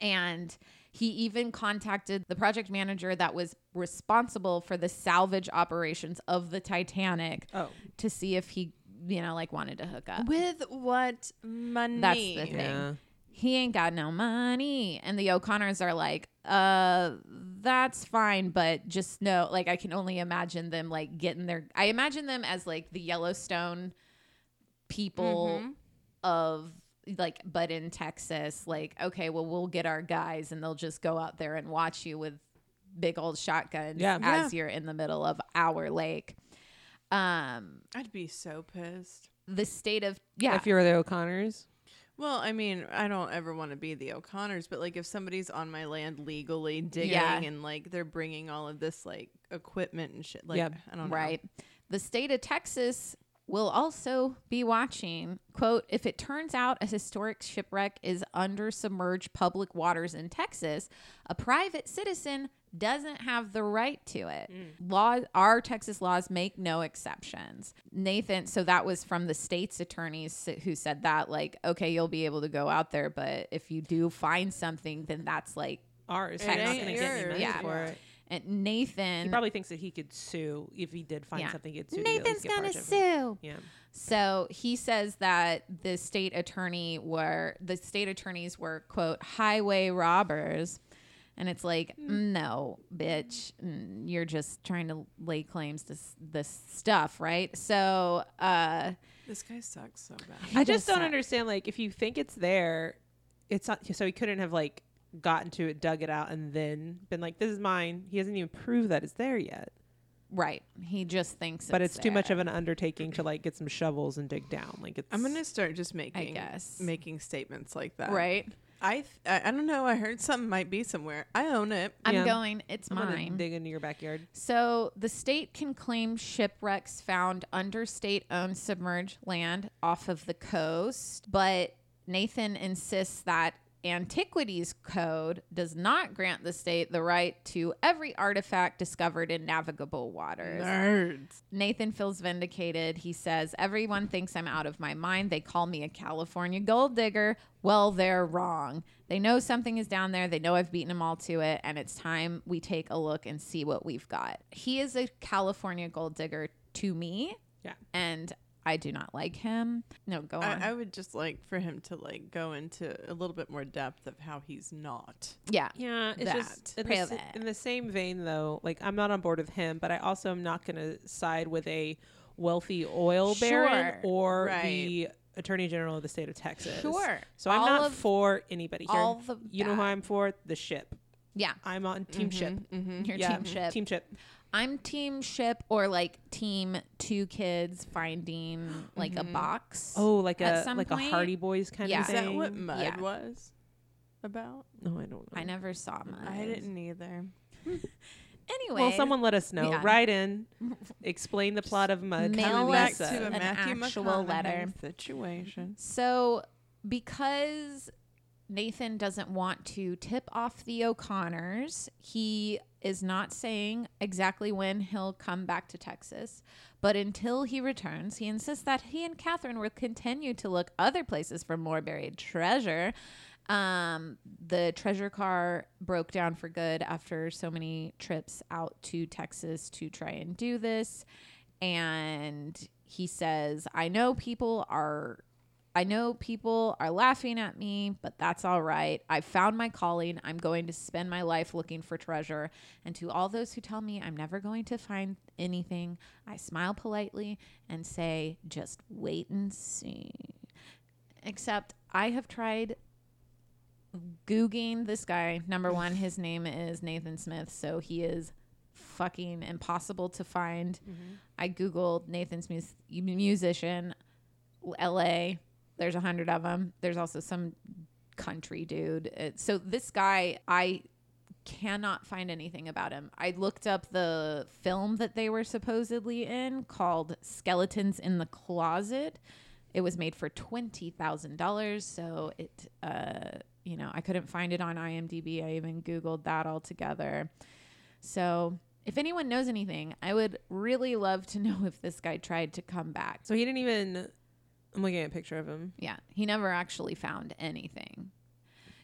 And he even contacted the project manager that was responsible for the salvage operations of the Titanic Oh, to see if he, you know, like wanted to hook up. With what money? That's the thing. yeah. He ain't got no money. And the O'Connors are like, uh, that's fine, but just know, like, I can only imagine them like getting their, I imagine them as like the Yellowstone people Mhm. of like, but in Texas, like, okay, well, we'll get our guys and they'll just go out there and watch you with big old shotguns Yeah. as you're in the middle of our lake. Um, I'd be so pissed. the state of, yeah. If you're the O'Connors, Well, I mean, I don't ever want to be the O'Connors, but like if somebody's on my land legally digging Yeah. and like they're bringing all of this like equipment and shit, like Yep. I don't know. Right. The state of Texas will also be watching. Quote, if it turns out a historic shipwreck is under submerged public waters in Texas, a private citizen doesn't have the right to it. Mm. Law our Texas laws make no exceptions. Nathan, so that was from the state's attorneys who said that like, okay, you'll be able to go out there, but if you do find something, then that's like ours. It You're not ain't going to get any yours. money Yeah. For it. and Nathan He probably thinks that he could sue if he did find Yeah. something. He'd sue. to at least Nathan's get gonna part of it. sue. Yeah. So he says that the state attorney were the state attorneys were quote highway robbers, and it's like no, bitch, Mm, you're just trying to lay claims to this stuff, right? So uh, This guy sucks so bad. I just don't suck. understand. Like, if you think it's there, it's not. So he couldn't have like gotten to it, dug it out, and then been like, "This is mine." He hasn't even proved that it's there yet. Right? He just thinks, but it's, too much of an undertaking to like get some shovels and dig down. Like it's. I'm gonna start just making I guess. making statements like that. right. I, th- I I don't know. I heard something might be somewhere. I own it. I'm Yeah. going. It's I'm mine. dig into your backyard. So the state can claim shipwrecks found under state owned submerged land off of the coast, but Nathan insists that Antiquities Code does not grant the state the right to every artifact discovered in navigable waters. Nerds. Nathan feels vindicated. He says, Everyone thinks I'm out of my mind. They call me a California gold digger. Well, they're wrong. They know something is down there. They know I've beaten them all to it. And it's time we take a look and see what we've got. He is a California gold digger to me. Yeah. And I do not like him. No, go on. I, I would just like for him to like go into a little bit more depth of how he's not. yeah. Yeah, it's That. just in the, s- in the same vein though. Like I'm not on board with him, but I also am not going to side with a wealthy oil baron Sure. or Right. the attorney general of the state of Texas. Sure. So I'm All not of- for anybody here. all the you know who bad. I'm for? The ship. Yeah. I'm on team ship. Mm-hmm. Your Yeah, team ship. Team ship. I'm team ship or like team two kids finding like a mm-hmm. box. Oh, like At a some like point- a Hardy Boys kind Yeah. of Is thing. that what mud Yeah. was about? No, I don't know. I never saw mine. I didn't either. Anyway, Well, someone let us know. Yeah. Write in. Explain the plot of Mud. Mail us back to a an Matthew actual letter. situation. So, because Nathan doesn't want to tip off the O'Connors, he is not saying exactly when he'll come back to Texas. But until he returns, he insists that he and Catherine will continue to look other places for more buried treasure. Um, the treasure car broke down for good after so many trips out to Texas to try and do this. And he says, I know people are I know people are laughing at me, but that's all right. I found my calling. I'm going to spend my life looking for treasure. And to all those who tell me I'm never going to find anything, I smile politely and say, just wait and see. Except I have tried googing this guy. Number one, his name is Nathan Smith, so he is fucking impossible to find. Mm-hmm. I googled Nathan's mus- musician, L.A. There's a hundred of them. There's also some country dude. It- so this guy, I cannot find anything about him. I looked up the film that they were supposedly in called Skeletons in the Closet. It was made for twenty thousand dollars, so it, uh, you know, I couldn't find it on IMDb. I even Googled that altogether. So, if anyone knows anything, I would really love to know if this guy tried to come back. So he didn't even. I'm looking at a picture of him. Yeah, he never actually found anything.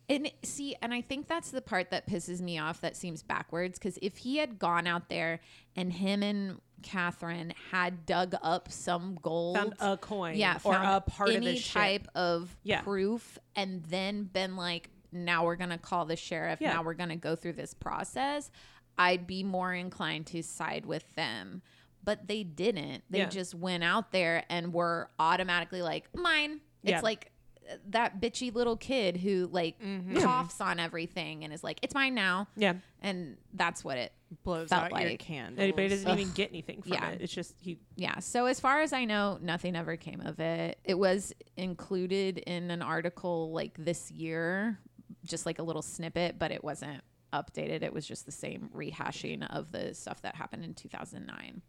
And see, and I think that's the part that pisses me off that seems backwards because if he had gone out there and him and Catherine had dug up some gold, Found a coin. yeah, or a part of any his ship. type of Yeah. proof, and then been like, now we're gonna call the sheriff. Yeah. Now we're gonna go through this process. I'd be more inclined to side with them, but they didn't. They Yeah. just went out there and were automatically like, mine. It's Yeah. like uh, that bitchy little kid who like coughs on everything and is like, it's mine now. Yeah. And that's what it Blows Felt out your like- candles. Anybody doesn't Ugh. even get anything from Yeah. it. It's just he. yeah. So as far as I know, nothing ever came of it. It was included in an article like this year, just like a little snippet, but it wasn't updated. It was just the same rehashing of the stuff that happened in 2009.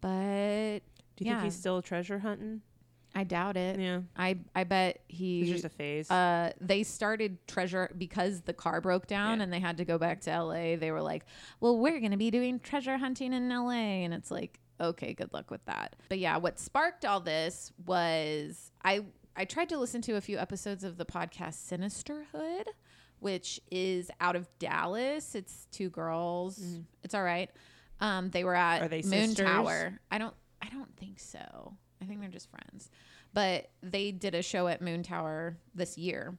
But Do you Yeah. think he's still treasure hunting? I doubt it. Yeah. I I bet he It's just a phase. uh, they started treasure because the car broke down Yeah. and they had to go back to LA. They were like, "Well, we're going to be doing treasure hunting in LA." And it's like, "Okay, good luck with that." But yeah, what sparked all this was I I tried to listen to a few episodes of the podcast Sinisterhood, which is out of Dallas. It's two girls. It's all right. Um, they were at Mm-hmm. Are they Moon sisters? Tower. I don't I don't think so. I think they're just friends. But they did a show at Moontower this year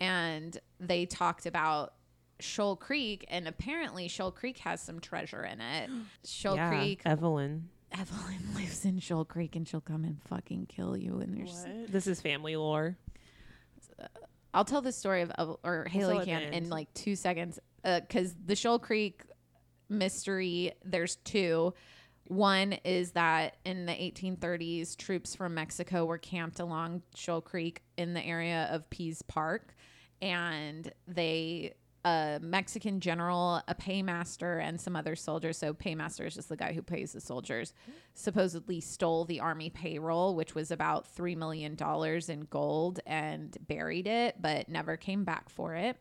and they talked about Shoal Creek and apparently Shoal Creek has some treasure in it. Shoal yeah. Creek Evelyn. Evelyn lives in Shoal Creek and she'll come and fucking kill you and there's This is family lore. I'll tell the story of, of or Haley can in like two seconds because the Shoal Creek mystery. There's two. One is that in the 1830s, troops from Mexico were camped along Shoal Creek in the area of Pease Park, and they a Mexican general, a paymaster, and some other soldiers. So paymaster is just the guy who pays the soldiers. Supposedly stole the army payroll, which was about three million dollars in gold, and buried it, but never came back for it.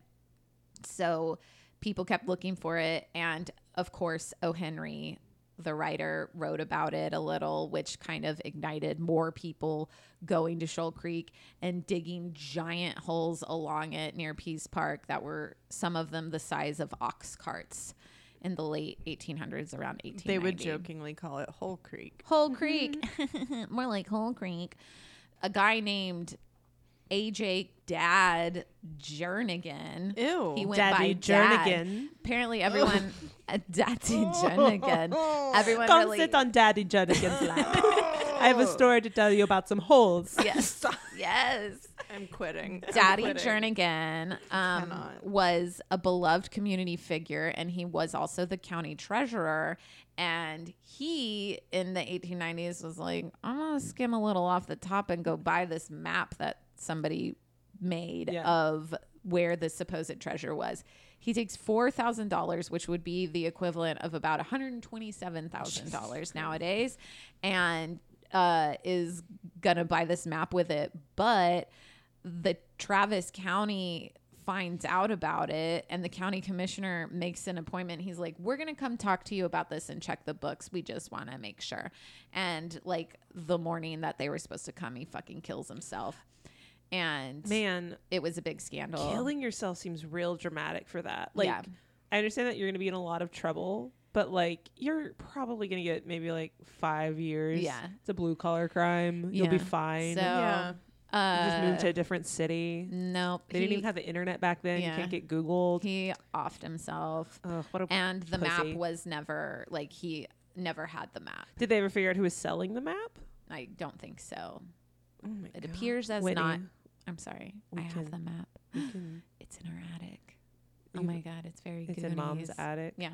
So people kept looking for it, and of course, O. Henry, the writer, wrote about it a little, which kind of ignited more people going to Shoal Creek and digging giant holes along it near Pease Park that were some of them the size of ox carts in the late 1800s, around 1890. They would jokingly call it Hole Creek. Hole Creek, more like Hole Creek. A guy named AJ Dad Jernigan. Ew. He went Daddy by Dad. Jernigan. Apparently, everyone, uh, Daddy Jernigan. Everyone Come really. sit on Daddy Jernigan's lap. I have a story to tell you about some holes. yes, yes. I'm quitting. I'm Daddy quitting. Jernigan um, was a beloved community figure, and he was also the county treasurer. And he, in the 1890s, was like, I'm going to skim a little off the top and go buy this map that somebody made Yeah. of where the supposed treasure was. He takes $4,000, which would be the equivalent of about $127,000 nowadays, and uh, is to buy this map with it. But the Travis County finds out about it and the county commissioner makes an appointment he's like we're going to come talk to you about this and check the books we just want to make sure and like the morning that they were supposed to come he fucking kills himself and Man, it was a big scandal killing yourself seems real dramatic for that. Like, Yeah. I understand that you're going to be in a lot of trouble, but like, you're probably going to get maybe like five years. Yeah. It's a blue collar crime. You'll be fine. so Yeah. uh just move to a different city. nope They didn't even have the internet back then. yeah. You can't get Googled. he offed himself Ugh, what a and the pussy. map was never like he never had the map Did they ever figure out who was selling the map? i don't think so Oh it God. appears as Whitney, not i'm sorry we i have the map It's in her attic. Oh my god, it's very it's in mom's attic. Yeah.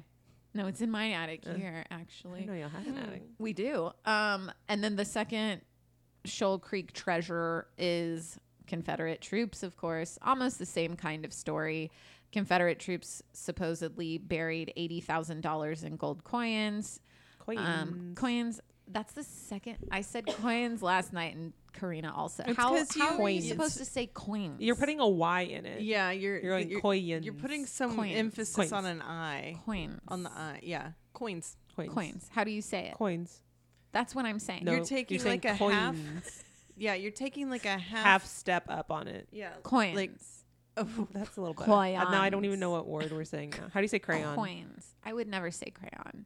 No, it's in my attic Uh, here, actually. didn't y'all had an attic. We do. Um, and then the second Shoal Creek treasure is Confederate troops, of course. Almost the same kind of story. Confederate troops supposedly buried eighty thousand dollars in gold coins. Coins. Um, coins. That's the second. I said coins last night, and Karina also. It's how 'cause you- how are you supposed to say coins? You're putting a Y in it. Yeah, you're You're going you're, coins. you're putting some Coins. emphasis Coins. on an I. coins On the I. Yeah. Coins. coins. coins. How do you say it? Coins. That's what I'm saying. No, You're taking saying like a half- coins. Yeah, you're taking like a half, half step up on it. yeah. Coins. Like oh, That's a little better. Uh, now I don't even know what word we're saying now. How do you say crayon? Coins. I would never say crayon.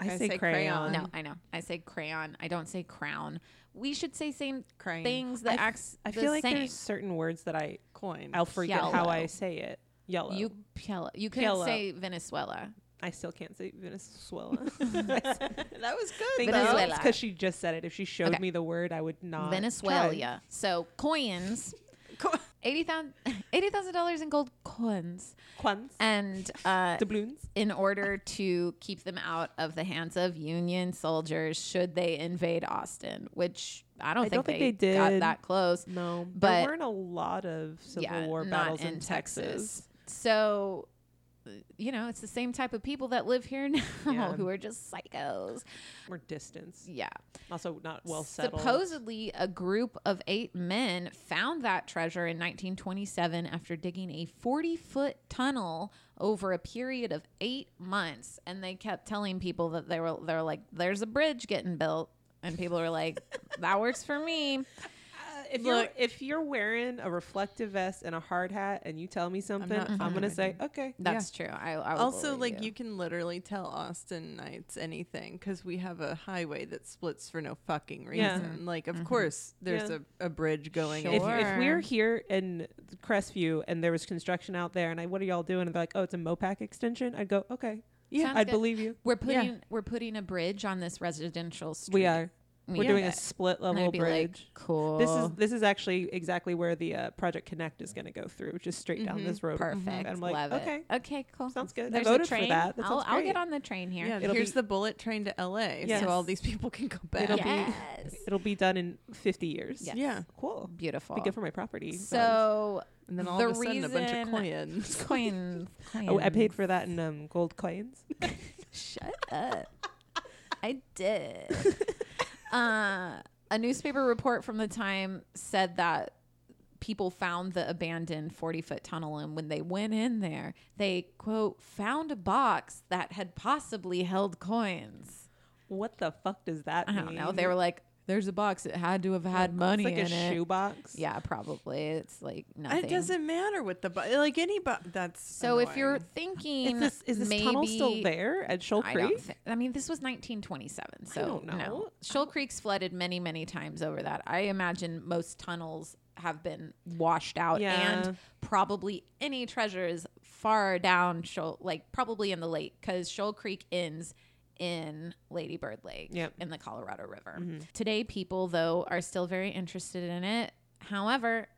I, I say, say crayon. crayon. No, I know. I say crayon. I don't say crown. We should say same crying. things that I f- acts I feel like same. there's certain words that I Coin. I'll forget how I say it. Yellow. You piel- you can Yellow. say Venezuela. I still can't say Venezuela. that was good. Venezuela. because she just said it. If she showed Okay. me the word, I would not. Venezuela. try. So coins. Co- Eighty thousand eighty thousand dollars in gold coins, Quans. and uh, Doubloons. in order to keep them out of the hands of Union soldiers, should they invade Austin, which I don't I think, don't think they, they got that close. No, But- there weren't a lot of Civil yeah, War battles in, Texas. So, uh, you know, it's the same type of people that live here now Yeah. who are just psychos. More distance. Yeah. Also not well settled. Supposedly, a group of eight men found that treasure in 1927 after digging a 40 foot tunnel over a period of eight months. And they kept telling people that they were, they're like, there's a bridge getting built. And people are like, that works for me. If you're if you're wearing a reflective vest and a hard hat and you tell me something, not I'm, gonna with say okay. That's true. I, I Also, like you. can literally tell Austinites anything because we have a highway that splits for no fucking Yeah. reason. Like, of Mhm. course, there's Yeah. a, a bridge going. Sure. If, if we're here in Crestview and there was construction out there and I, what are y'all doing? And they're like, oh, it's a Mopac extension. I'd go, okay, yeah, Sounds I'd good. believe you. We're Yeah. putting we're putting a bridge on this residential street. We are. We're Yeah. doing a split level bridge. like, cool. this is this is actually exactly where the uh, Project Connect is going to go through, just straight down Mhm. this road. perfect. And I'm like, Love okay, it. Okay, cool. sounds good. I There's voted a for train. that. That I'll, I'll get on the train here. yeah. It'll Here's be- the bullet train to L.A. Yes. so all these people can go back. It'll be- yes. It'll be done in 50 years. Yes. Yeah, Cool. Beautiful. Be good for my property. values. so and then all The of a sudden, a bunch of reason- coins. coins, coins. oh, I paid for that in um, gold coins. Shut up. I did. uh, a newspaper report from the time said that people found the abandoned 40 foot tunnel and when they went in there they quote found a box that had possibly held coins what the fuck does that i mean? don't know they were like there's a box it had to have had money in it. it's like in a it shoebox. yeah probably it's like nothing It doesn't matter what the bu- like any bu- that's so if you're thinking Is this is this maybe tunnel still there at Shoal Creek? I don't thi- I mean, this was 1927, so no. Shoal Creek's flooded many, many times over that. I imagine most tunnels have been washed out, Yeah. and probably any treasures far down Shoal, like probably in the lake, because Shoal Creek ends in Lady Bird Lake Yep. in the Colorado River. Mhm. Today, people though are still very interested in it. However,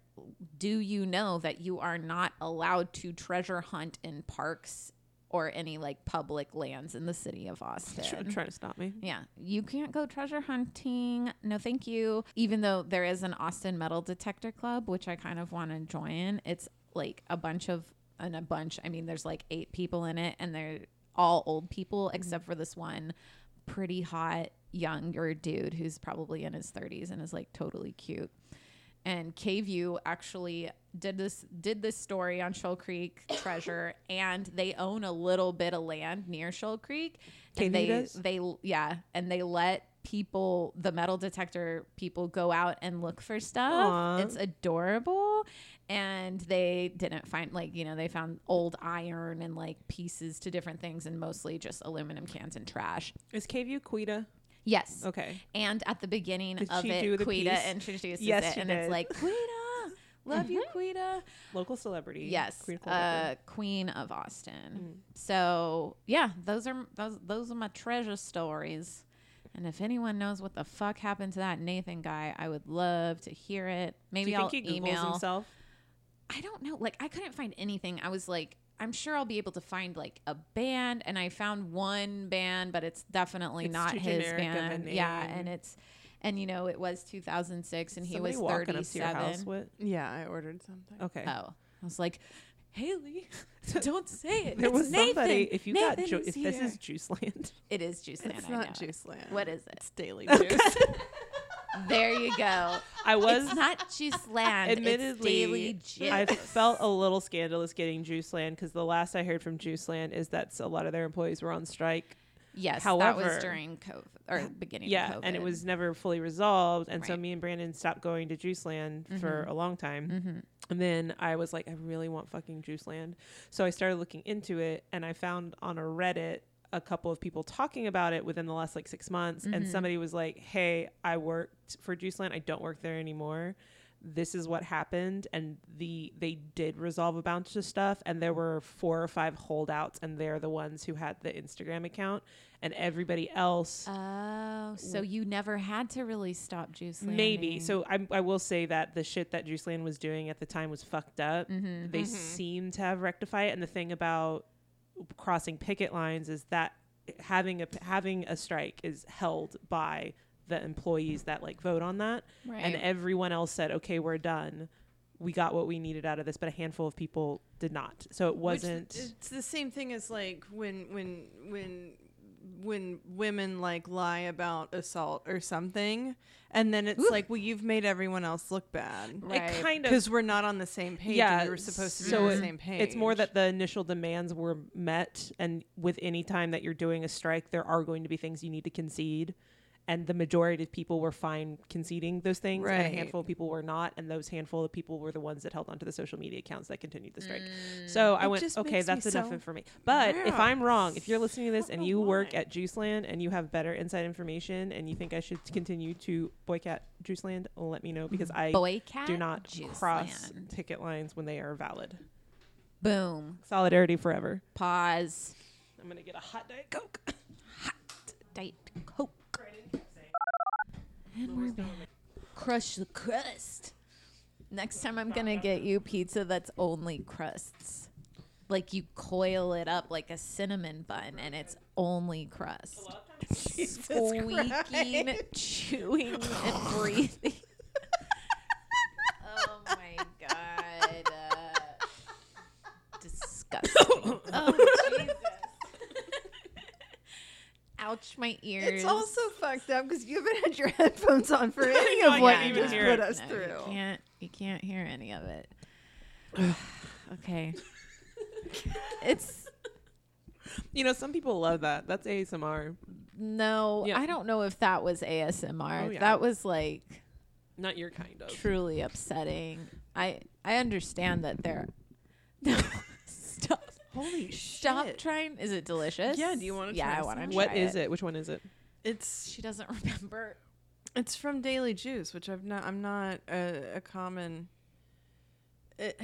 do you know that you are not allowed to treasure hunt in parks or any like public lands in the city of Austin? Tr- trying to stop me. Yeah, you can't go treasure hunting. No, thank you. Even though there is an Austin Metal Detector Club, which I kind of want to join. It's like a bunch of, and a bunch, I mean, there's like eight people in it, and they're all old people mm-hmm. except for this one pretty hot younger dude who's probably in his 30s and is like totally cute. And KVUE actually did this did this story on Shoal Creek Treasure, and they own a little bit of land near Shoal Creek. And they does? they yeah, and they let people the metal detector people go out and look for stuff. Aw. It's adorable. And they didn't find like, you know, they found old iron and like pieces to different things and mostly just aluminum cans and trash. Is KVUE Quita? Yes. Okay. And at the beginning Did of it, Quita piece? introduces Yes, it, and it's like Quita, love you, Quita. Local celebrity. Yes, Queen of uh, Queen of Austin. Mhm. So yeah, those are those those are my treasure stories. And if anyone knows what the fuck happened to that Nathan guy, I would love to hear it. Do Maybe you I'll think he Googles email. himself? I don't know. Like I couldn't find anything. I was like I'm sure I'll be able to find like a band, and I found one band, but it's definitely It's not too his generic of a band. Yeah, and it's and you know it was 2006, and he was walking up to your house 37. with. Yeah, I ordered something. Okay. Oh, I was like, Haley, don't say it. There It's was somebody. Nathan. If you got, ju- is if this is Juice Land, it is Juice Land. It's I not know it. Juice Land. What is it? It's Daily Juice. There you go. I was. it's not Juice Land. Admittedly, it's Daily Juice. I felt a little scandalous getting Juice Land because the last I heard from Juice Land is that a lot of their employees were on strike. yes, However, that was during COVID or beginning. Yeah, of COVID. and it was never fully resolved. And so me and Brandon stopped going to Juice Land for Mhm. a long time. Mm-hmm. And then I was like, I really want fucking Juice Land. So I started looking into it and I found on a Reddit a couple of people talking about it within the last like six months. And Mhm. somebody was like, Hey, I worked for Juice Land. I don't work there anymore. This is what happened. And the they did resolve a bunch of stuff. And there were four or five holdouts, and they're the ones who had the Instagram account. And everybody else Oh, so you never had to really stop Juice Land. Maybe. So I, I will say that the shit that Juice Land was doing at the time was fucked up. Mm-hmm. They seem to have rectified it. And the thing about crossing picket lines is that having a having a strike is held by the employees that like vote on that, Right. and everyone else said, "Okay, we're done. We got what we needed out of this." But a handful of people did not. So it wasn't. it's the same thing as like when when when when women like lie about assault or something, and then it's Ooh. like, well, you've made everyone else look bad Right. It kind of because we're not on the same page. Yeah, and you were supposed to be so on the same page. It's more that the initial demands were met, and with any time that you're doing a strike, there are going to be things you need to concede. And the majority of people were fine conceding those things, and a handful of people were not. And those handful of people were the ones that held onto the social media accounts that continued the strike. Mm. So I It went, okay, that's enough so information. But if. I'm wrong, if you're listening to this and you know work why. at Juiceland and you have better inside information and you think I should continue to boycott Juiceland, let me know mm-hmm. because I Boycott do not Juice cross ticket lines when they are valid. Boom. Solidarity forever. Pause. I'm gonna get a hot diet coke. Hot diet Coke. And we're back. Crush the crust. Next time I'm gonna get you pizza that's only crusts. Like you coil it up like a cinnamon bun and it's only crust. Squeaking, chewing, and breathing. oh my god. Uh, disgusting. oh Jesus. Ouch my ears. It's also fucked up because you haven't had your headphones on for any know, of I what you even just hear put it. us No, through. You can't you can't hear any of it. okay. It's You know, some people love that. That's ASMR. no, Yeah. I don't know if that was ASMR. Oh, yeah. That was like Not your kind of. truly upsetting. I I understand that they're No. Stop. Holy shit. Stop shit. trying. Is it delicious? Yeah, do you wanna Yeah, try I want to some? try What is it? Which one is it? It's She doesn't remember. it's from Daily Juice, which I've not. I'm not a, a common. Eh. It,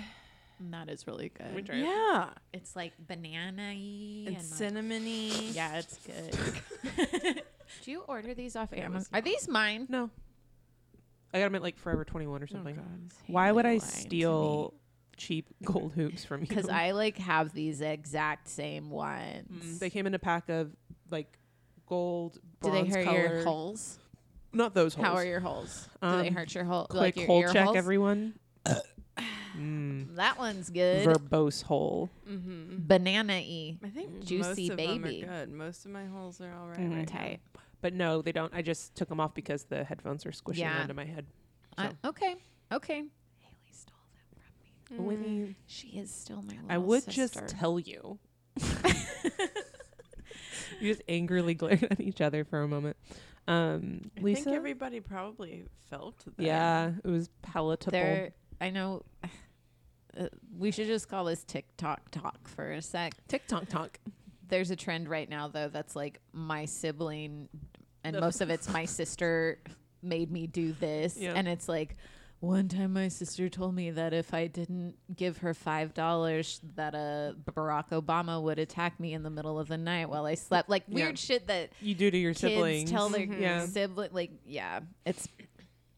That is really Let me good. try it. yeah, It's like banana-y and and like- cinnamony. Yeah, it's good. Do you order these off Amazon? Are these mine? No. I got them at like Forever 21 or Oh, something. God. Why would I Haley lied steal cheap gold hoops from you? Because I like have these exact same ones. Mm, they came in a pack of like gold. Do they bronze hurt your holes? Not those holes. How are your holes? Do they Um, hurt your hole? Quick like your hole ear check, holes? everyone. mm. That one's good. Verbose hole. Mm-hmm. Banana y. I think Juicy most of baby. them are good. Most of my holes are all right Mhm. right now. But no, they don't. I just took them off because the headphones were squishing Yeah. onto my head. Uh, okay. Okay. Haley stole them from me. With Mm. you. She is still my little I would sister. just tell you. you just angrily glared at each other for a moment. Um, I Lisa, think everybody probably felt that. yeah, it was palatable. There, I know. Uh, we should just call this TikTok talk for a sec. TikTok talk. There's a trend right now though that's like my sibling, and most of it's my sister made me do this, Yeah. and it's like. One time, my sister told me that if I didn't give her five dollars, that uh, Barack Obama would attack me in the middle of the night while I slept. Like Yeah. weird shit that You do to your kids siblings. tell their Mhm. Yeah. sibling. Like, yeah, it's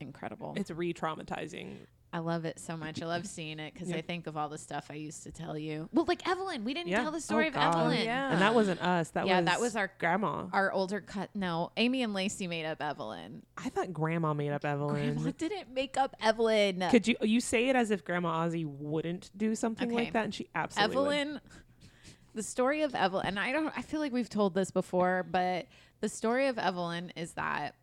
incredible. It's re-traumatizing. I love it so much. I love seeing it because Yeah. I think of all the stuff I used to tell you. Well, like Evelyn, we didn't Yeah. tell the oh, story Oh, of God. Evelyn. yeah. And that wasn't us. That Yeah, was that was our- grandma. Our older cut. No, Amy and Lacey made up Evelyn. I thought grandma made up Evelyn. Grandma didn't make up Evelyn. Could you you say it as if Grandma Ozzy wouldn't do something Okay. like that, and she absolutely would. Evelyn, the story of Evelyn, and I don't, I feel like we've told this before, but the story of Evelyn is that.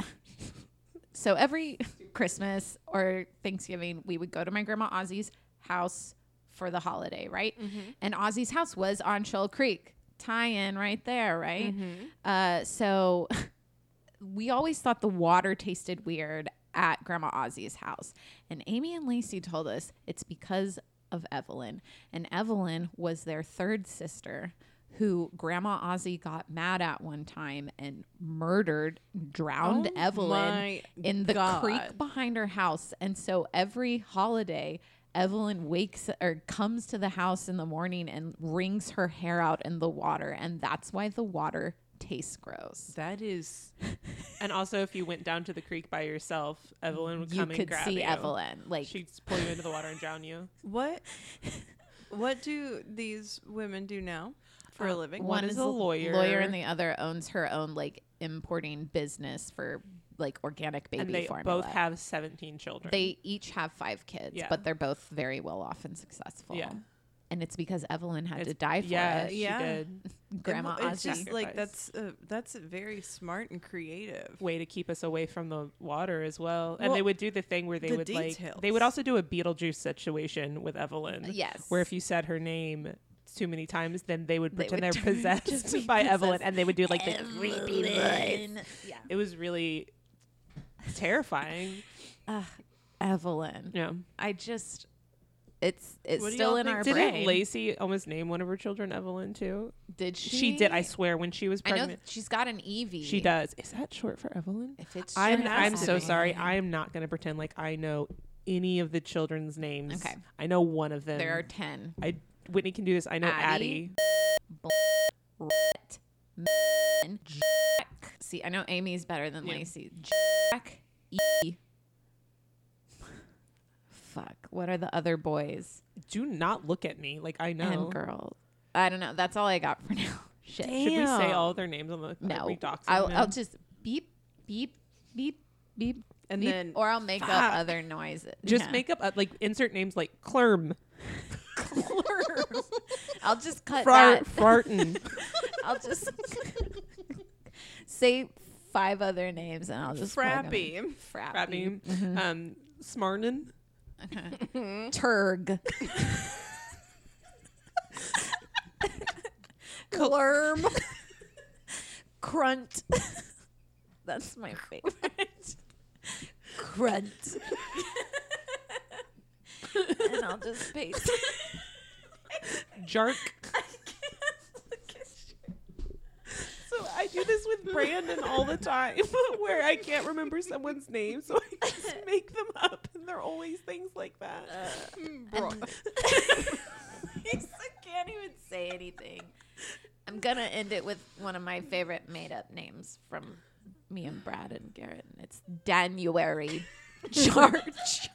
so every Christmas or Thanksgiving, we would go to my grandma Ozzy's house for the holiday, right? And Ozzy's house was on Shoal Creek, tie in right there, right? Uh, so we always thought the water tasted weird at Grandma Ozzy's house. And Amy and Lacey told us it's because of Evelyn. And Evelyn was their third sister who Grandma Ozzy got mad at one time and murdered, drowned Oh Evelyn in the God. creek behind her house. And so every holiday, Evelyn wakes or comes to the house in the morning and wrings her hair out in the water. And that's why the water tastes gross. That is And also, if you went down to the creek by yourself, Evelyn would you come and grab see you. Could see Evelyn. Like She'd pull you into the water and drown you. what. What do these women do now for a Uh, living? one is a lawyer. lawyer, and the other owns her own like importing business for like organic baby and they formula. both have 17 children. they each have five kids, Yeah. but they're both very well off and successful. Yeah. And it's because Evelyn had It's- to die for yeah, it. she Yeah. did. Grandma it's Ozzy. just like that's uh, that's very smart and creative. way to keep us away from the water as well. And Well, they would do the thing where they the would like they would also do a Beetlejuice situation with Evelyn. Yes. Where if you said her name too many times, then they would pretend they are possessed by Evelyn and they would do like the creepy voice. Yeah. It was really terrifying. Ugh, ah, Evelyn. Yeah. I just it's it's What still in think- our Didn't brain. Lacey almost name one of her children Evelyn too? Did she? She, did, I swear, when she was I know pregnant. she's got an Evie. She does. Is that short for Evelyn? If it's I'm I'm so sorry. I am not going to pretend like I know any of the children's names. Okay. I know one of them. There are ten. I Whitney can do this. I know Addie. Addie. Jack. See, I know Amy's better than Yeah. Lacey. Jack, E. Fuck. What are the other boys Do not look at me like I know. and girls? I don't know. That's all I got for now. Shit. Should we say all their names on the? are No. we I'll. I'll just beep, beep, beep, beep, And beep, then or I'll make Fuck. up other noises. just Yeah. make up uh, like insert names like Clerm, I'll just cut Fart, that. Fartin. I'll just say five other names and I'll just plug 'em in. Frappy. Frappy. Crappy. Mm-hmm. Um, Smarnin. Turg. Glurm. Crunt. That's my favorite. Crunt. and I'll just paste. Jark. I can't look at So I do this with Brandon all the time, where I can't remember someone's name, so I just make them up, and they're always things like that. Uh, mm, Bro- I can't even say anything. I'm gonna end it with one of my favorite made-up names from me and Brad and Garrett, and it's January George.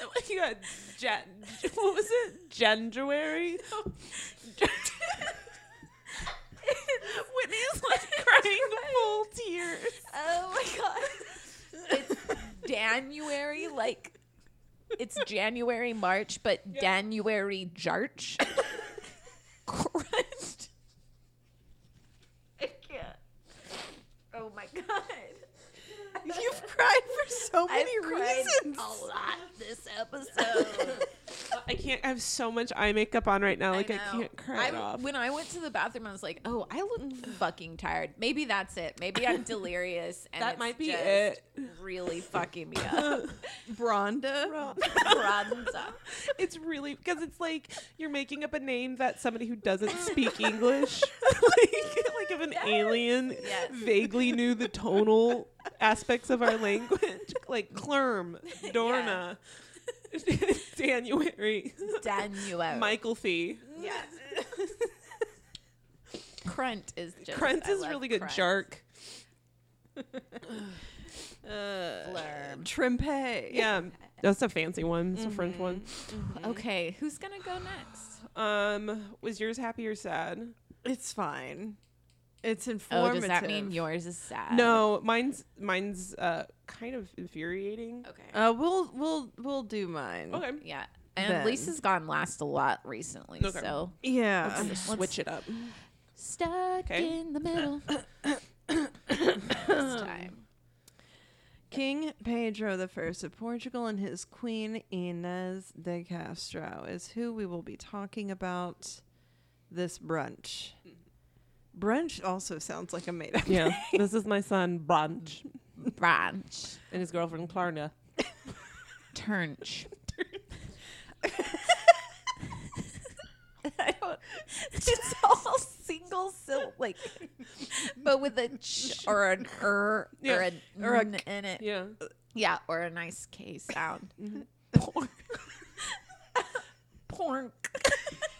You got Jan- what was it? January. Whitney is like crying full tears. oh my god! It's January, like it's January March, but January Jarch. Crushed. I can't. Oh my god. You've cried for so many I've cried reasons. a lot this episode. I can't. I have so much eye makeup on right now. Like I, know. can't cry it off. When I went to the bathroom, I was like, "Oh, I look fucking tired. Maybe that's it. Maybe I'm delirious, and That it's might be just it. Really fucking me up. Bronda. Bronza. It's really because it's like you're making up a name that somebody who doesn't speak English, like, like if an alien Yes. vaguely knew the tonal aspects of our language, like Clerm, Dorna, January, January. Michael Fee. Yeah. Crunt is just. Crunt I is really good. Crunt. Jark. Uh, Flirm. Trempe. Yeah, that's a fancy one. It's a French one. Okay, who's gonna go next? Um, was yours happy or sad? It's fine. It's informative. Oh, informative. does that mean yours is sad? No, mine's mine's uh kind of infuriating. Okay. Uh, we'll we'll we'll do mine. Okay, yeah. And Then. Lisa's gone last a lot recently, Okay. so Yeah. let's switch it up. stuck Okay. in the middle. this time. King Pedro I of Portugal and his queen Inez de Castro is who we will be talking about this brunch. Brunch also sounds like a made up. Yeah, this is my son Brunch, Branch. and his girlfriend Klarna. Turnch. I don't. It's all single syllable, like, but with a ch or an er Yeah. or an Or a n in it. Yeah, Yeah, or a nice K sound. Mm-hmm. Pork.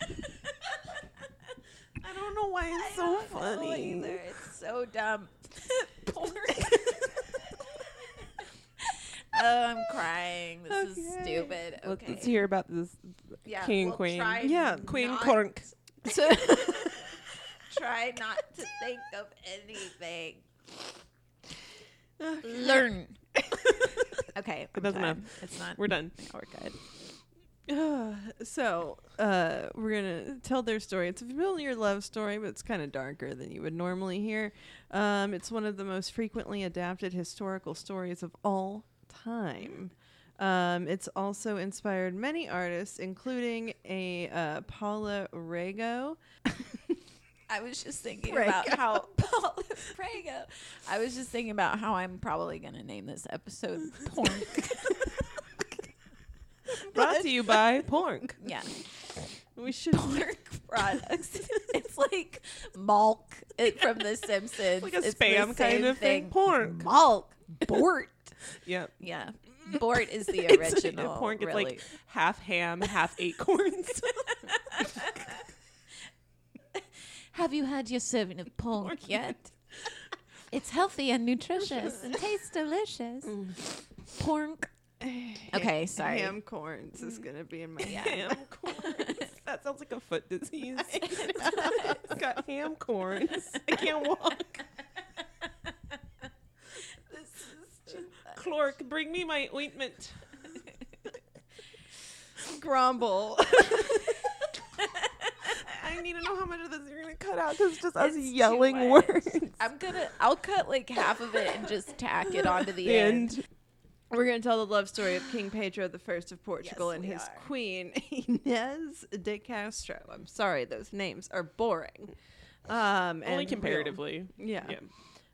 I don't know why it's so funny. either. It's so dumb. Oh, I'm crying. This is Okay. stupid. let's, Okay. let's hear about this yeah, king and we'll queen. try Yeah, Queen not Cork. try not to think of anything. Learn. okay, I'm That's done. enough. It's not. We're done. yeah, we're good. so, uh, we're gonna tell their story. It's a familiar love story, but it's kind of darker than you would normally hear. Um, it's one of the most frequently adapted historical stories of all time. Um, it's also inspired many artists, including a uh, Paula Rego. I was just thinking Prego. about how Paula Prego. I was just thinking about how I'm probably gonna name this episode porn. Brought to you by Pork. yeah, We should. pork products. it's like Malk it, from The Simpsons. Like a It's spam kind of thing. Pork. Malk. Bort. Yeah. Yeah. Bort is the It's- original. pork. It's like half ham, half acorns. Have you had your serving of pork yet? It's healthy and nutritious and tastes delicious. Pork. Okay, sorry. Ham corns is gonna be in my. ham corns. That sounds like a foot disease. it's got ham corns. I can't walk. This is just Clork, bring me my ointment. Grumble. I need to know how much of this you're gonna cut out because just us It's too yelling much. words. I'm gonna. I'll cut like half of it and just tack it onto the end. And We're going to tell the love story of King Pedro I of Portugal Yes, and his are. queen Inez de Castro. I'm sorry, those names are boring. Um, only and real. comparatively. Yeah. Yeah.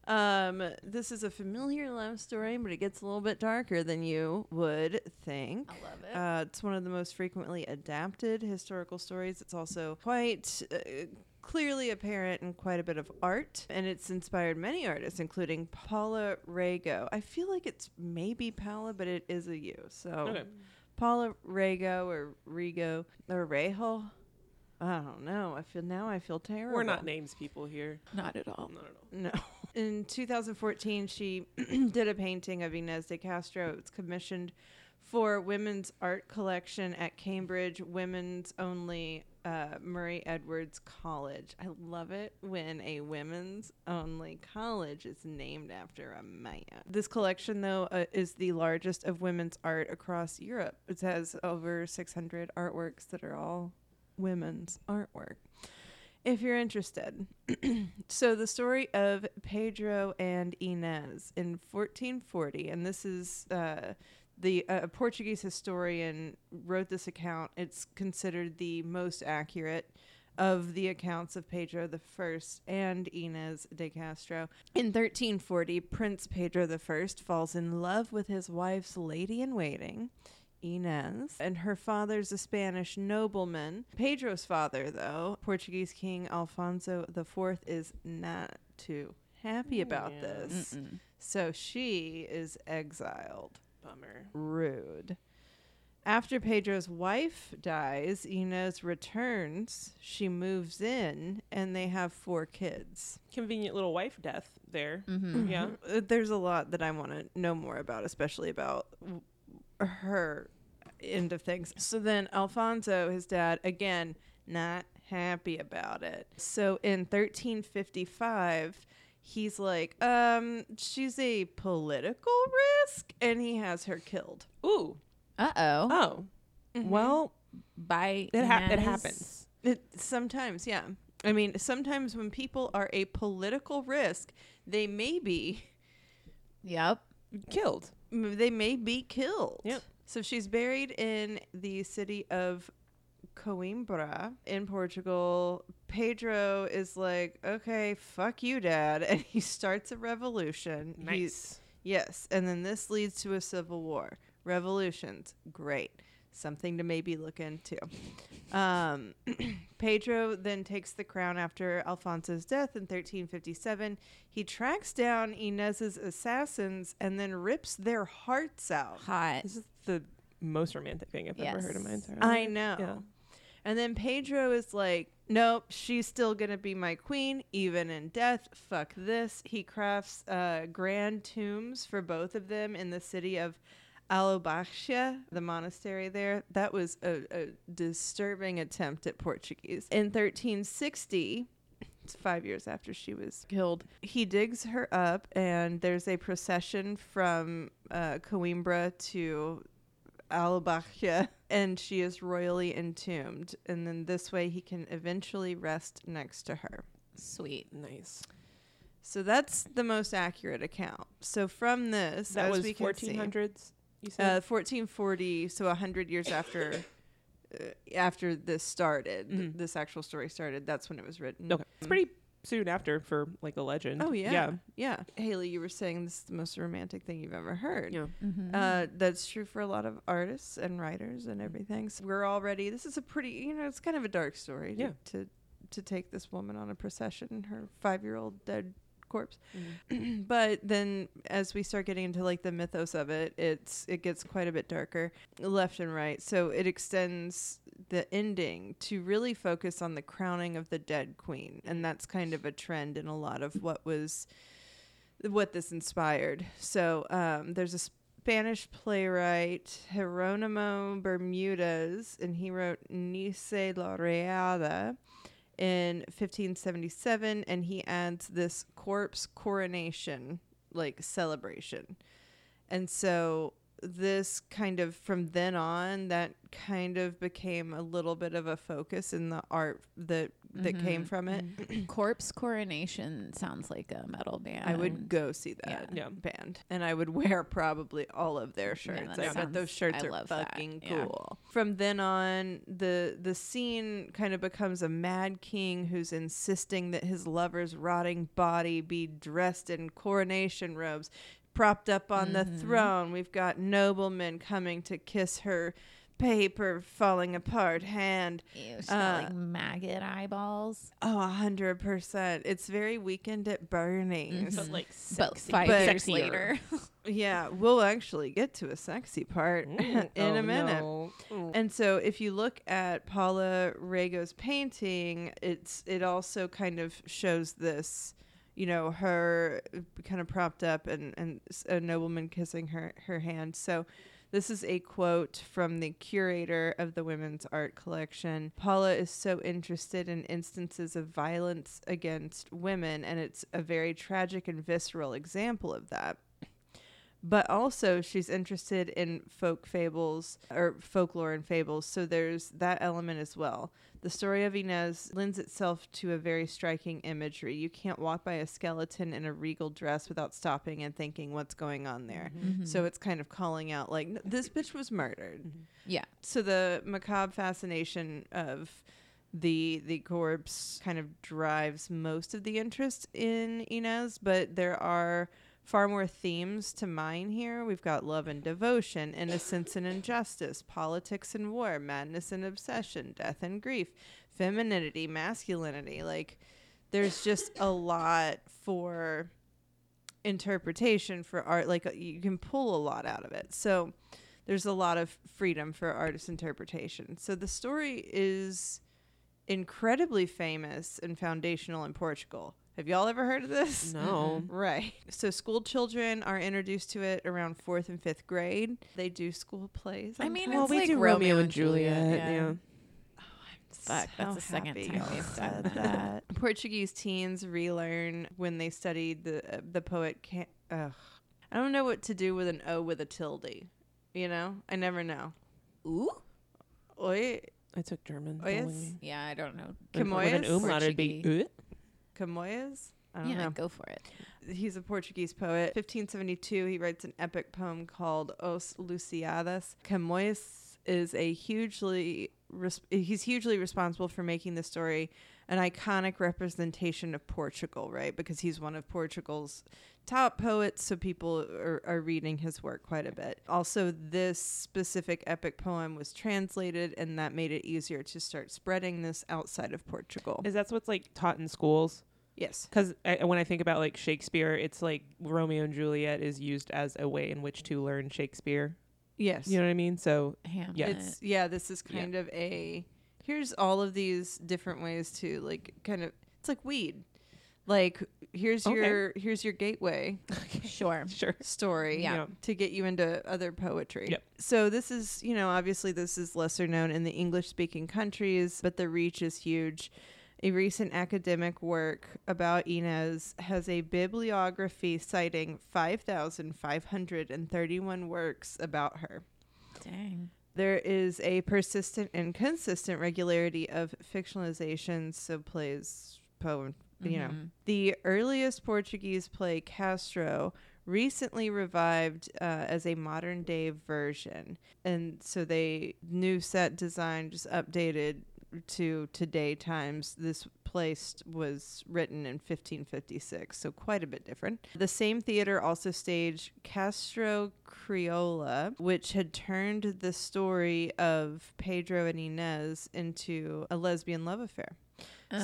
Um, this is a familiar love story, but it gets a little bit darker than you would think. I love it. Uh, it's one of the most frequently adapted historical stories. It's also quite uh, clearly apparent in quite a bit of art, and it's inspired many artists, including Paula Rego. I feel like it's maybe Paula, but it is a U. So Okay. Paula Rego or Rego or Rejo. I don't know. I feel now. I feel terrible. We're not names people here. Not at all. Not at all. No. In 2014, she did a painting of Inez de Castro. It was commissioned for women's art collection at Cambridge Women's Only uh, Murray Edwards College. I love it when a women's only college is named after a man. This collection, though, uh, is the largest of women's art across Europe. It has over 600 artworks that are all women's artwork if you're interested. so the story of Pedro and Inez in 1440, and this is uh, the uh, Portuguese historian wrote this account. It's considered the most accurate of the accounts of Pedro the First and Inez de Castro. In 1340, Prince Pedro the First falls in love with his wife's lady in waiting. Inez, and her father's a Spanish nobleman. Pedro's father, though, Portuguese King Alfonso IV, is not too happy about Yeah. this. Mm-mm. So she is exiled. Bummer. Rude. after Pedro's wife dies, Inez returns. She moves in, and they have four kids. Convenient little wife death there. Mm-hmm. Yeah. Uh, There's a lot that I want to know more about, especially about w- her end of things. So then Alfonso, his dad, again, not happy about it. So in 1355, he's like, um, she's a political risk, and he has her killed. Ooh. Uh oh. Oh. Mhm. Well, By it, ha- it happens. It, sometimes, yeah. I mean, sometimes when people are a political risk, they may be Yep. Killed. they may be killed. Yep. So she's buried in the city of Coimbra in Portugal. Pedro is like, okay, fuck you, dad. And he starts a revolution. He's- Nice. yes. And then this leads to a civil war. Revolutions, great. Something to maybe look into. Um, Pedro then takes the crown after Alfonso's death in 1357. He tracks down Inez's assassins and then rips their hearts out. Hot. This is the most romantic thing I've ever heard in my Yes. entire life. I know. Yeah. And then Pedro is like, nope, she's still going to be my queen, even in death. Fuck this. He crafts uh, grand tombs for both of them in the city of Alobaxia, the monastery there. That was a, a disturbing attempt at Portuguese. In 1360, it's five years after she was killed, he digs her up, and there's a procession from uh, Coimbra to Alabachia, and she is royally entombed. And then this way he can eventually rest next to her. Sweet. Nice. So that's the most accurate account. So from this, That as was we can see, 1400s. You uh, said. 1440, so 100 years after uh, after this started, Mhm. this actual story started, that's when it was written. okay. It's pretty soon after for like a legend. Oh, yeah. Yeah. Yeah. Haley, you were saying this is the most romantic thing you've ever heard. Yeah. Mm-hmm. Uh, that's true for a lot of artists and writers and everything. So we're already. This is a pretty, you know, it's kind of a dark story. to- Yeah. To to take this woman on a procession, her five year old dead corpse. Mm-hmm. but then as we start getting into like the mythos of it, it's it gets quite a bit darker, left and right. So it extends the ending to really focus on the crowning of the dead queen, and that's kind of a trend in a lot of what was what this inspired. So um, there's a Spanish playwright, Jeronimo Bermudez, and he wrote Nice la Reada in 1577, and he adds this corpse coronation like celebration. And so this kind of from then on that kind of became a little bit of a focus in the art that that came from it. Corpse Coronation sounds like a metal band. I would go see that Yeah. band, and I would wear probably all of their shirts. that I bet those shirts I are love that, fucking yeah. cool. From then on, the the scene kind of becomes a mad king who's insisting that his lover's rotting body be dressed in coronation robes, propped up on the Mhm. throne. We've got noblemen coming to kiss her paper falling apart hand. Ew, she's got Uh, like maggot eyeballs. Oh, a hundred percent. It's very weekend at Bernie's. But like But sexy. five But- years later. Yeah, we'll actually get to a sexy part Mm. in Oh, a minute. no. And so if you look at Paula Rego's painting, it's it also kind of shows this, you know, her kind of propped up and, and s- a nobleman kissing her, her hand. So this is a quote from the curator of the women's art collection. Paula is so interested in instances of violence against women, and it's a very tragic and visceral example of that but also she's interested in folk fables or folklore and fables so there's that element as well the story of inez lends itself to a very striking imagery. You can't walk by a skeleton in a regal dress without stopping and thinking what's going on there? Mm-hmm. so it's kind of calling out like this bitch was murdered. Yeah. so the macabre fascination of the the corpse kind of drives most of the interest in Inez, but there are far more themes to mine here. We've got love and devotion, innocence and injustice, politics and war, madness and obsession, death and grief, femininity, masculinity. Like there's just a lot for interpretation for art like uh, you can pull a lot out of it. So there's a lot of freedom for artist interpretation. So the story is incredibly famous and foundational in Portugal. Have y'all ever heard of this? No. Right. So school children are introduced to it around fourth and fifth grade. They do school plays. I mean, sometimes. Well, It's we like do Romeo and Juliet, Yeah. yeah. Fuck, that's the second time y'all we've said that. Portuguese teens relearn when they studied the uh, the poet. Can- Ugh. I don't know what to do with an O with a tilde. You know, I never know. Ooh. Oi, I took German. Oh, yes? don't we? Yeah, I don't know. With- With an umlaut, it'd be Portuguese. "Uh." Camoyas. I don't Yeah, know. go for it. He's a Portuguese poet. 1572, he writes an epic poem called Os Lusíadas. Camões is a hugely res- he's hugely responsible for making the story an iconic representation of Portugal, right? Because he's one of Portugal's top poets, so people are, are reading his work quite a bit. Also, this specific epic poem was translated, and that made it easier to start spreading this outside of Portugal. Is that what's like taught in schools? yes. Because when I think about like Shakespeare, it's like Romeo and Juliet is used as a way in which to learn Shakespeare. Yes. You know what I mean? So Hamlet. Yeah. It's yeah, this is Yeah. kind of a here's all of these different ways to like kind of it's like weed. Like here's Okay. your here's your gateway sure. sure. story Yeah. Yeah. to get you into other poetry. Yep. So this is, you know, obviously this is lesser known in the English speaking countries, but the reach is huge. A recent academic work about Inez has a bibliography citing 5,531 works about her. Dang. There is a persistent and consistent regularity of fictionalizations, so plays, poem, you know. Mhm. The earliest Portuguese play, Castro, recently revived uh, as a modern day version. And so they, new set design, just updated to today times. This place was written in 1556, so quite a bit different. The same theater also staged Castro Criolla, which had turned the story of Pedro and Inez into a lesbian love affair.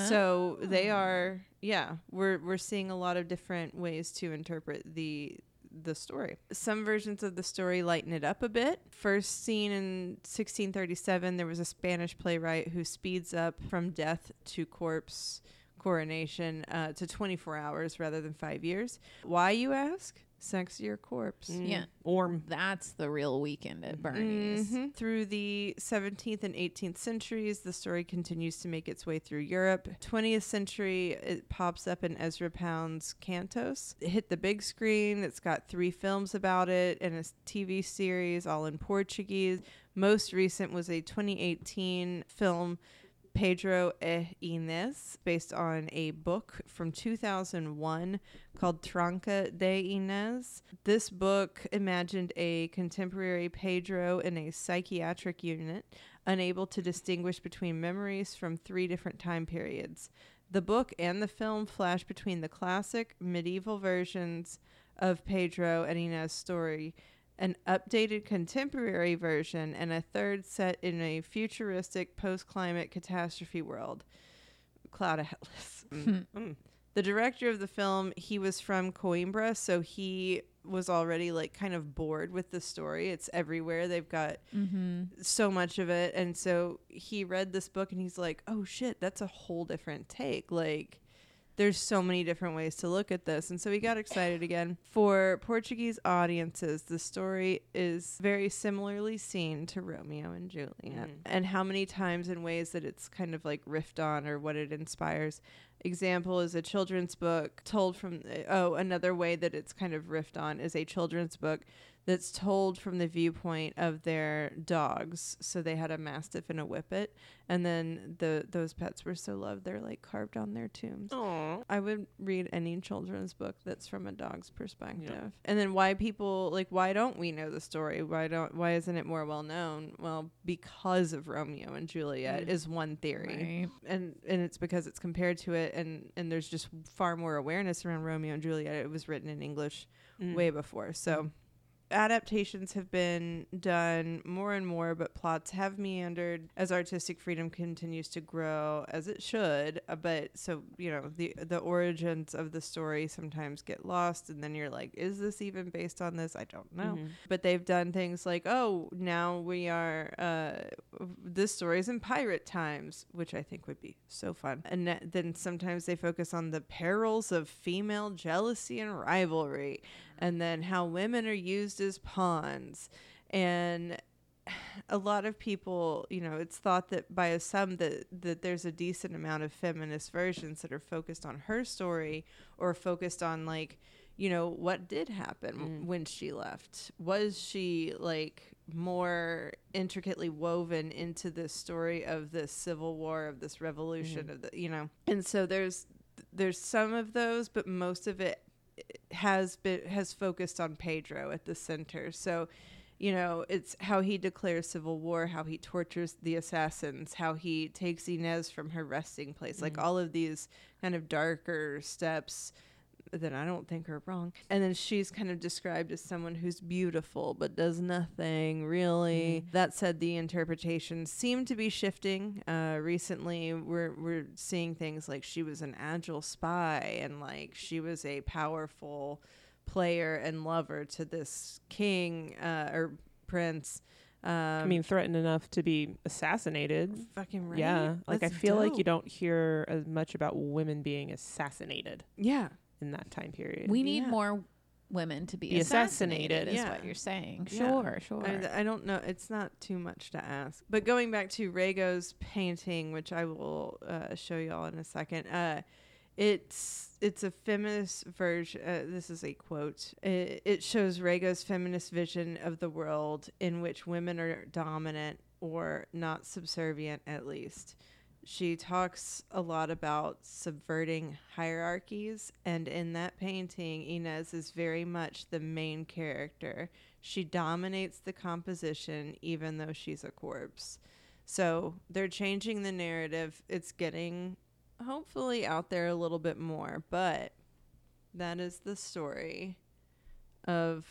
So they Oh. are, yeah. We're we're seeing a lot of different ways to interpret the the story. Some versions of the story lighten it up a bit. First seen in 1637, there was a Spanish playwright who speeds up from death to corpse coronation uh, to 24 hours rather than five years. Why, you ask? Sexier corpse. Yeah. Warm. That's the real weekend at Bernie's. Mhm. Through the 17th and 18th centuries, the story continues to make its way through Europe. 20th century, it pops up in Ezra Pound's Cantos. It hit the big screen. It's got three films about it and a TV series, all in Portuguese. Most recent was a 2018 film. Pedro e Inés, based on a book from 2001 called Tranca de Inés. This book imagined a contemporary Pedro in a psychiatric unit, unable to distinguish between memories from three different time periods. The book and the film flash between the classic medieval versions of Pedro and Inés' story, an updated contemporary version, and a third set in a futuristic post climate catastrophe world. Cloud Atlas. Mm. The director of the film, he was from Coimbra, so he was already like kind of bored with the story. It's everywhere. They've got Mm-hmm. so much of it. And so he read this book and he's like, oh shit, that's a whole different take. Like, there's so many different ways to look at this. And so he got excited again. For Portuguese audiences, the story is very similarly seen to Romeo and Juliet. Mhm. And how many times in ways that it's kind of like riffed on or what it inspires. Example is a children's book told from, oh, another way that it's kind of riffed on is a children's book that's told from the viewpoint of their dogs. So they had a mastiff and a whippet, and then the those pets were so loved they're like carved on their tombs. Aw. I would read any children's book that's from a dog's perspective. And then why people like why don't we know the story? Why don't why isn't it more well known? Well, because of Romeo and Juliet Mm. is one theory Right. and and it's because it's compared to it and and there's just far more awareness around Romeo and Juliet. It was written in English Mm. way before. So adaptations have been done more and more, but plots have meandered as artistic freedom continues to grow, as it should. Uh, but so you know, the the origins of the story sometimes get lost, and then you're like, is this even based on this? I don't know. Mhm. But they've done things like, oh, now we are. Uh, this story is in pirate times, which I think would be so fun. And th- then sometimes they focus on the perils of female jealousy and rivalry, and then how women are used as pawns. And a lot of people, you know, it's thought that by some that that there's a decent amount of feminist versions that are focused on her story or focused on like, you know, what did happen Mm. when she left? Was she like more intricately woven into this story of this civil war of this revolution Mhm. of the, you know? And so there's there's some of those, but most of it has been has focused on Pedro at the center. So, you know, it's how he declares civil war, how he tortures the assassins, how he takes Inez from her resting place, like Mhm. all of these kind of darker steps that I don't think are wrong. And then she's kind of described as someone who's beautiful but does nothing really. That said, the interpretations seem to be shifting. Uh, recently, we're we're seeing things like she was an agile spy and like she was a powerful player and lover to this king uh, or prince. Um, I mean, threatened enough to be assassinated. fucking right. Yeah, like That's I feel like you don't hear as much about women being assassinated Yeah. In that time period. We need Yeah. more women to be, Be assassinated, assassinated. is Yeah. what you're saying. Yeah. Sure, sure. I, I don't know. It's not too much to ask. But going back to Rago's painting, which I will uh, show y'all in a second, uh, it's it's a feminist version. Uh, this is a quote. It, it shows Rago's feminist vision of the world in which women are dominant or not subservient, at least. She talks a lot about subverting hierarchies, and in that painting, Inez is very much the main character. She dominates the composition, even though she's a corpse. So they're changing the narrative. It's getting hopefully out there a little bit more, but that is the story of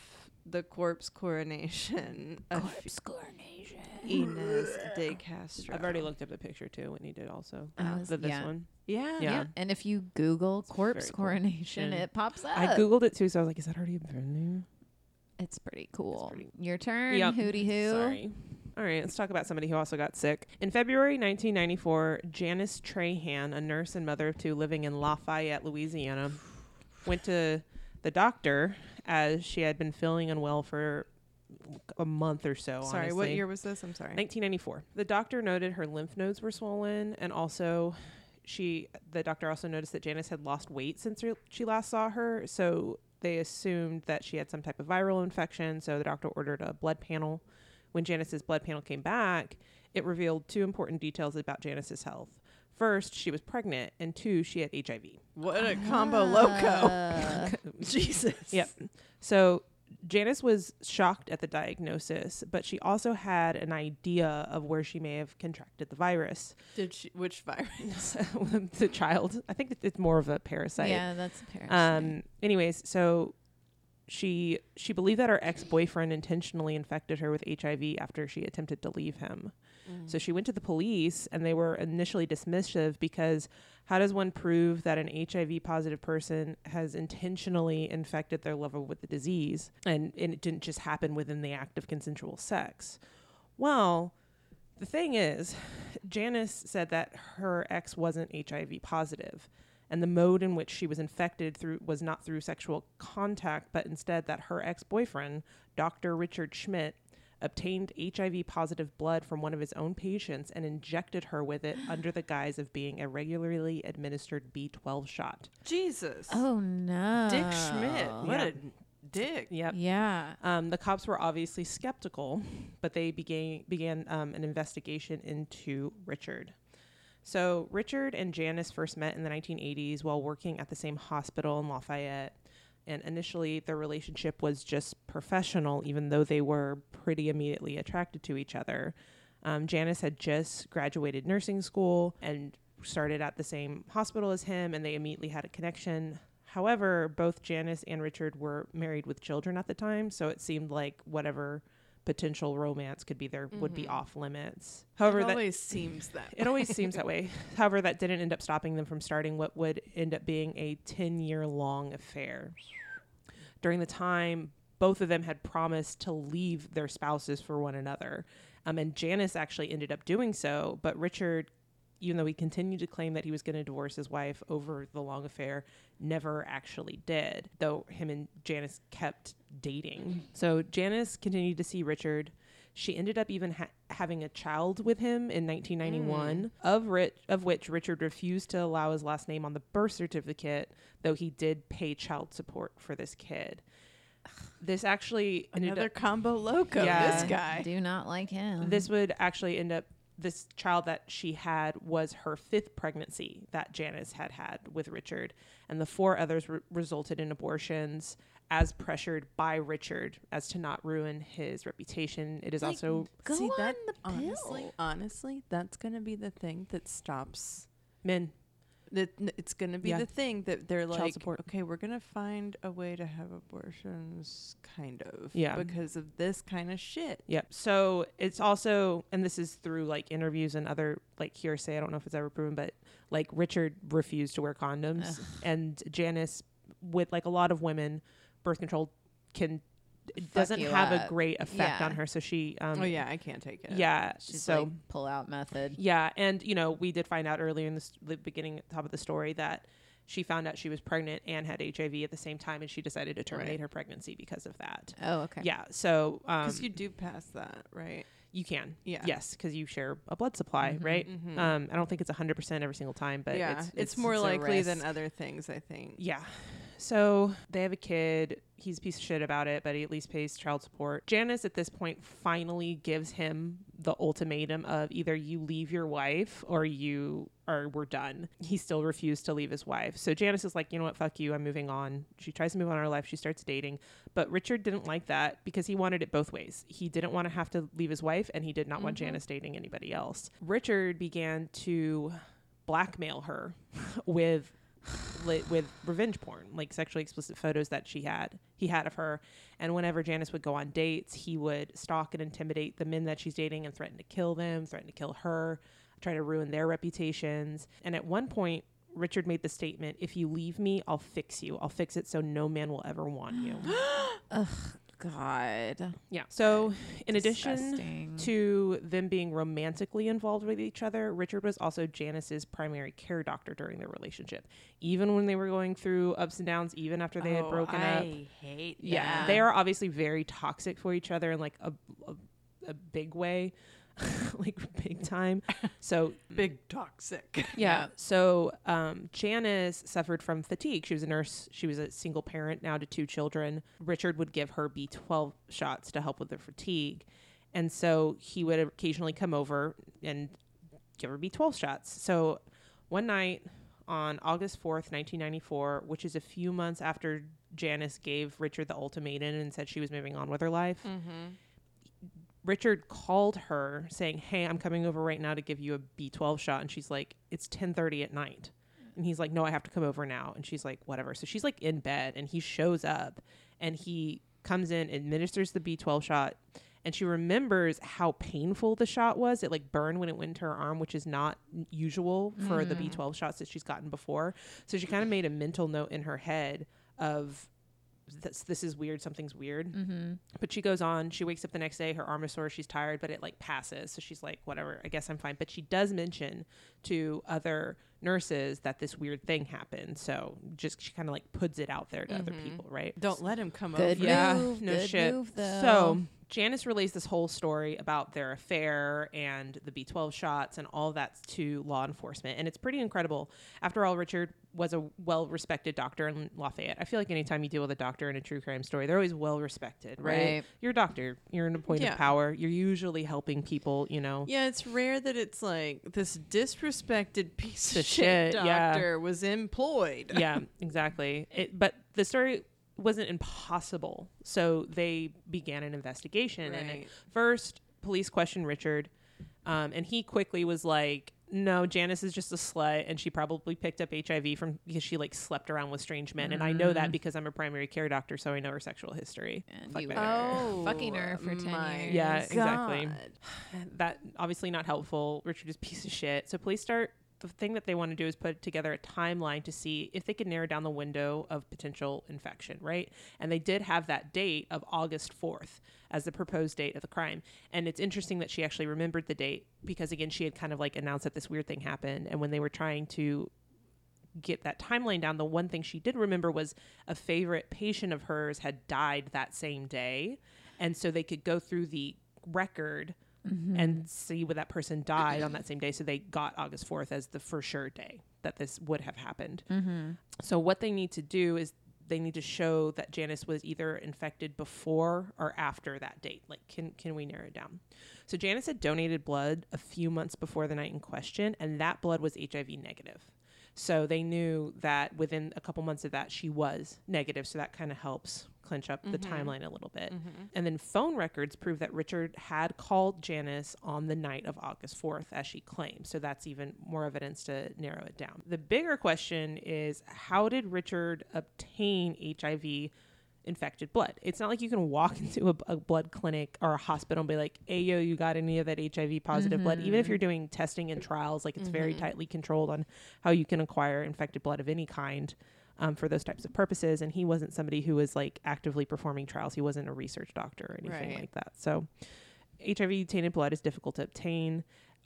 the corpse coronation of coronation. Inez de Castro. I've already looked up the picture too. Whitney did also. I uh, was- The, this yeah. one. Yeah. Yeah. Yeah. And if you Google corpse very cool. coronation, it pops up. I googled it too, so I was like, "Is that already been there? It's pretty cool. pretty- Your turn, Yep. hooty hoo. Sorry. All right, let's talk about somebody who also got sick. In February 1994, Janice Trahan, a nurse and mother of two living in Lafayette, Louisiana, went to the doctor as she had been feeling unwell for a month or so. Sorry, what year was this? I'm sorry. 1994. The doctor noted her lymph nodes were swollen, and also she. The doctor also noticed that Janice had lost weight since her- she last saw her. So they assumed that she had some type of viral infection. So the doctor ordered a blood panel. When Janice's blood panel came back, it revealed two important details about Janice's health. First, she was pregnant, and two, she had HIV. What a ah. combo loco. Jesus. Yep. So Janice was shocked at the diagnosis, but she also had an idea of where she may have contracted the virus. Did she? Which virus? the child, I think it's more of a parasite. yeah, that's a parasite. Um. Anyways, so she she believed that her ex boyfriend intentionally infected her with HIV after she attempted to leave him. So she went to the police, and they were initially dismissive because how does one prove that an HIV positive person has intentionally infected their lover with the disease, and, and it didn't just happen within the act of consensual sex? Well, the thing is, Janice said that her ex wasn't HIV positive, and the mode in which she was infected through was not through sexual contact, but instead that her ex-boyfriend, Dr. Richard Schmidt, obtained HIV positive blood from one of his own patients and injected her with it under the guise of being a regularly administered B12 shot. Jesus. oh no, Dick Schmidt. What Yeah. a dick. Yep. Yeah. Um, the cops were obviously skeptical, but they began began um, an investigation into Richard. So Richard and Janice first met in the 1980s while working at the same hospital in Lafayette. And initially, their relationship was just professional, even though they were pretty immediately attracted to each other. Um, Janice had just graduated nursing school and started at the same hospital as him, and they immediately had a connection. However, both Janice and Richard were married with children at the time, so it seemed like whatever potential romance could be there would be Mhm. off limits. However, it that always seems that. it always seems that way. However, that didn't end up stopping them from starting what would end up being a 10 year long affair. During the time, both of them had promised to leave their spouses for one another. Um, and Janice actually ended up doing so, but Richard, even though he continued to claim that he was going to divorce his wife over the long affair, never actually did, though him and Janice kept dating. So Janice continued to see Richard. She ended up even ha- having a child with him in 1991, mm. of rich, of which Richard refused to allow his last name on the birth certificate, though he did pay child support for this kid. This actually ended Another up combo loco. Yeah. This guy. I do not like him. this would actually end up this child that she had was her fifth pregnancy that Janice had had with Richard, and the four others re- resulted in abortions as pressured by Richard as to not ruin his reputation. It is Like, also go See, on that- the pill. Honestly, honestly, that's gonna be the thing that stops. men. That it's gonna be Yeah. the thing that they're Child like, support. okay, we're gonna find a way to have abortions, kind of, Yeah. because of this kind of shit. Yep. So it's also, and this is through like interviews and other like hearsay. I don't know if it's ever proven, but like Richard refused to wear condoms, Ugh. and Janice, with like a lot of women, birth control can it Fuck doesn't you have a great effect Yeah. on her. So she, um, oh yeah, I can't take it. yeah. She's so like pull out method. yeah, and you know we did find out earlier in the, s- the beginning, top of the story that. She found out she was pregnant and had HIV at the same time, and she decided to terminate Right. her pregnancy because of that. Oh, okay. Yeah, so um, because you do pass that, right? you can. Yeah. Yes, because you share a blood supply, Mhm. right? Mhm. Um, I don't think it's hundred percent every single time, but yeah, it's, it's, more it's likely than other things. I think. yeah. So they have a kid. He's a piece of shit about it, but he at least pays child support. Janice at this point finally gives him the ultimatum of either you leave your wife or you are we're done. He still refused to leave his wife. So Janice is like, you know what, fuck you, I'm moving on. She tries to move on her life. She starts dating. But Richard didn't like that because he wanted it both ways. He didn't want to have to leave his wife and he did not want Mhm. Janice dating anybody else. Richard began to blackmail her with li- with revenge porn, like sexually explicit photos that she had. He had of her, and whenever Janice would go on dates, he would stalk and intimidate the men that she's dating and threaten to kill them, threaten to kill her, try to ruin their reputations. And at one point, Richard made the statement, "If you leave me, I'll fix you. I'll fix it so no man will ever want you." God. yeah. So, in addition to them being romantically involved with each other, Richard was also Janice's primary care doctor during their relationship. Even when they were going through ups and downs, even after they had Oh, broken I up. hate. Yeah, that. they are obviously very toxic for each other in like a, a, a big way, like big time. So big toxic. yeah. So um, Janice suffered from fatigue. She was a nurse. She was a single parent now to two children. Richard would give her B12 shots to help with the fatigue. And so he would occasionally come over and give her B12 shots. So one night on August 4th, 1994, which is a few months after Janice gave Richard the ultimatum and said she was moving on with her life, Mm-hmm. Richard called her saying, "Hey, I'm coming over right now to give you a B12 shot." And she's like, "It's 10:30 at night." And he's like, "No, I have to come over now." And she's like, "Whatever." So she's like in bed and he shows up and he comes in, administers the B12 shot, and she remembers how painful the shot was. It like burned when it went into her arm, which is not usual for the Mm. B12 shots that she's gotten before. So she kind of made a mental note in her head of this, this is weird, something's weird. Mm-hmm. But she goes on. She wakes up the next day. Her arm is sore. She's tired, but it like passes. So she's like, whatever. I guess I'm fine. But she does mention to other nurses that this weird thing happened. So just she kind of like puts it out there to other Mhm. people, right? Don't let him come Good over. Yeah, no good shit. Move. So Janice relays this whole story about their affair and the B12 shots and all that to law enforcement. And it's pretty incredible. After all, Richard was a well respected doctor in Lafayette. I feel like anytime you deal with a doctor in a true crime story, they're always well respected, right? Right. You're a doctor, you're in a point Yeah. of power. You're usually helping people, you know. Yeah, it's rare that it's like this disrespected piece of shit, shit, yeah. doctor was employed. yeah, exactly. It, but the story wasn't impossible. So they began an investigation. And at Right. first, police questioned Richard, um, and he quickly was like, no, Janice is just a slut, and she probably picked up HIV from because she like slept around with strange men, and I know that because I'm a primary care doctor, so I know her sexual history. And Fuck you that were guy. fucking her for 10 years. Yeah, exactly. That obviously not helpful. Richard is a piece of shit. So police start. The thing that they want to do is put together a timeline to see if they could narrow down the window of potential infection, right? And they did have that date of August 4th as the proposed date of the crime. And it's interesting that she actually remembered the date because, again, she had kind of like announced that this weird thing happened. And when they were trying to get that timeline down, the one thing she did remember was a favorite patient of hers had died that same day. And so they could go through the record Mm-hmm. and see when that person died on that same day. So they got August 4th as the for sure day that this would have happened. Mm-hmm. So what they need to do is they need to show that Janice was either infected before or after that date. Like, can can we narrow it down? So Janice had donated blood a few months before the night in question, and that blood was HIV negative. So they knew that within a couple months of that, she was negative. So that kind of helps clinch up the mm-hmm. timeline a little bit. Mm-hmm. And then phone records prove that Richard had called Janice on the night of August 4th, as she claimed. So that's even more evidence to narrow it down. The bigger question is how did Richard obtain HIV infected blood? It's not like you can walk into a, a blood clinic or a hospital and be like, hey, yo, you got any of that HIV positive blood? Even if mm-hmm. you're doing testing and trials, like it's very tightly controlled on how you can acquire infected blood of any kind um, for those types of purposes. And he wasn't somebody who was like actively performing trials. He wasn't a research doctor or anything Right. like that. So HIV tainted blood is difficult to obtain.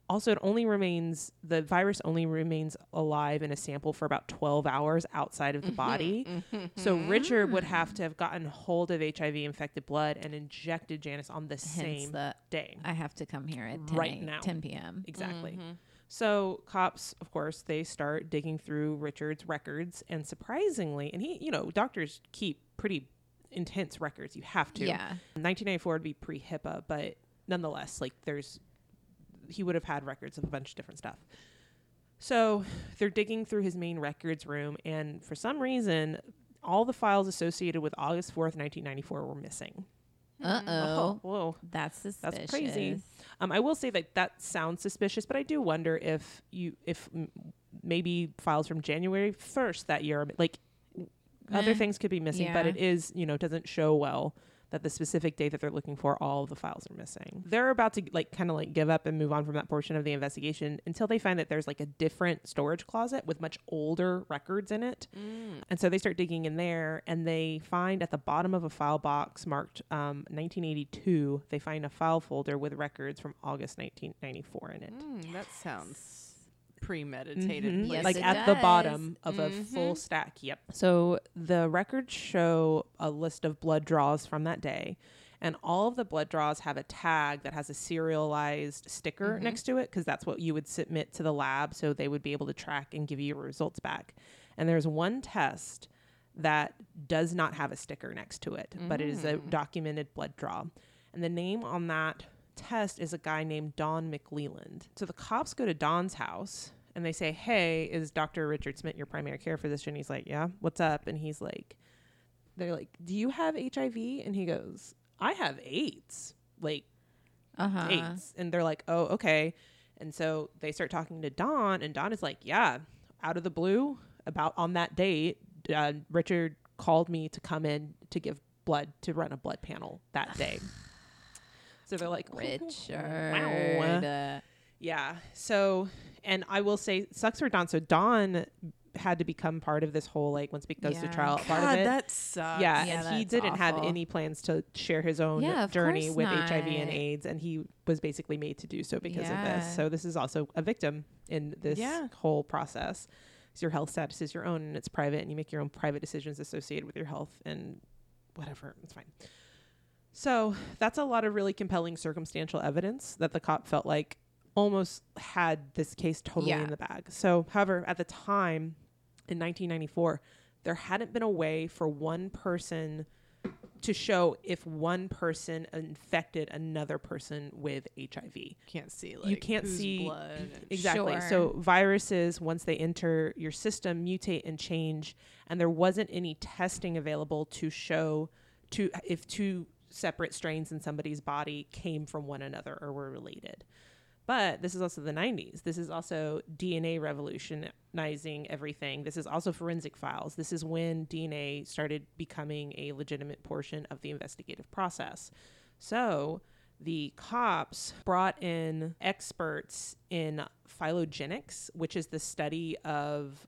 Also, it only remains the virus only remains alive in a sample for about 12 hours outside of the mm-hmm. body. Mm-hmm. So Richard would have mm-hmm. to have gotten hold of HIV infected blood and injected Janice on the Hence same the day. I have to come here at 10, Right now. 10 p.m. Exactly. So cops, of course, they start digging through Richard's records, and surprisingly, and he, you know, doctors keep pretty intense records. You have to. Yeah. 1994 would be pre HIPAA, but nonetheless, like there's, he would have had records of a bunch of different stuff. So they're digging through his main records room, and for some reason, all the files associated with August 4th, 1994 were missing. Uh oh. Whoa. That's suspicious. That's crazy. Um, I will say that that sounds suspicious, but I do wonder if you if m- maybe files from January first that year, like other Eh, things could be missing, but yeah. it is you know doesn't show well that the specific date that they're looking for, all of the files are missing. They're about to like kind of like give up and move on from that portion of the investigation until they find that there's like a different storage closet with much older records in it. And so they start digging in there and they find at the bottom of a file box marked um, 1982, they find a file folder with records from August 1994 in it. Mm, that sounds premeditated. Mhm. Yes, like it at the bottom of a full mm-hmm. stack. Yep. So the records show a list of blood draws from that day. And all of the blood draws have a tag that has a serialized sticker mm-hmm. next to it because that's what you would submit to the lab so they would be able to track and give you your results back. And there's one test that does not have a sticker next to it, but it is a mm. documented blood draw. And the name on that test is a guy named Don McLeland. So the cops go to Don's house and they say, Hey, is Dr. Richard Schmidt your primary care physician? He's like, Yeah, what's up? And he's like, They're like, Do you have HIV? And he goes, I have AIDS. Like, Uh huh. AIDS. And they're like, Oh, okay. And so they start talking to Don, and Don is like, Yeah, out of the blue, about on that date, uh, Richard called me to come in to give blood to run a blood panel that day. so they're like, Richard. Uh, yeah. So, and I will say, sucks for Don. So Don had to become part of this whole like once it goes to Yeah. trial part of it. that sucks. yeah, Yeah, and he didn't have any plans to share his own Yeah, journey with HIV and. AIDS, and he was basically made to do so because of this. So this is also a victim in this whole process. 'Cause your health status is your own, and it's private, and you make your own private decisions associated with your health and whatever. It's fine. So that's a lot of really compelling circumstantial evidence that the cop felt like almost had this case totally Yeah. in the bag. So, however, at the time in 1994, there hadn't been a way for one person to show if one person infected another person with HIV. can't see like you can't see- blood. Exactly. Sure. So viruses, once they enter your system, mutate and change, and there wasn't any testing available to show to if two separate strains in somebody's body came from one another or were related. But this is also the 90s. This is also DNA revolutionizing everything. This is also forensic files. This is when DNA started becoming a legitimate portion of the investigative process. So the cops brought in experts in phylogenics, which is the study of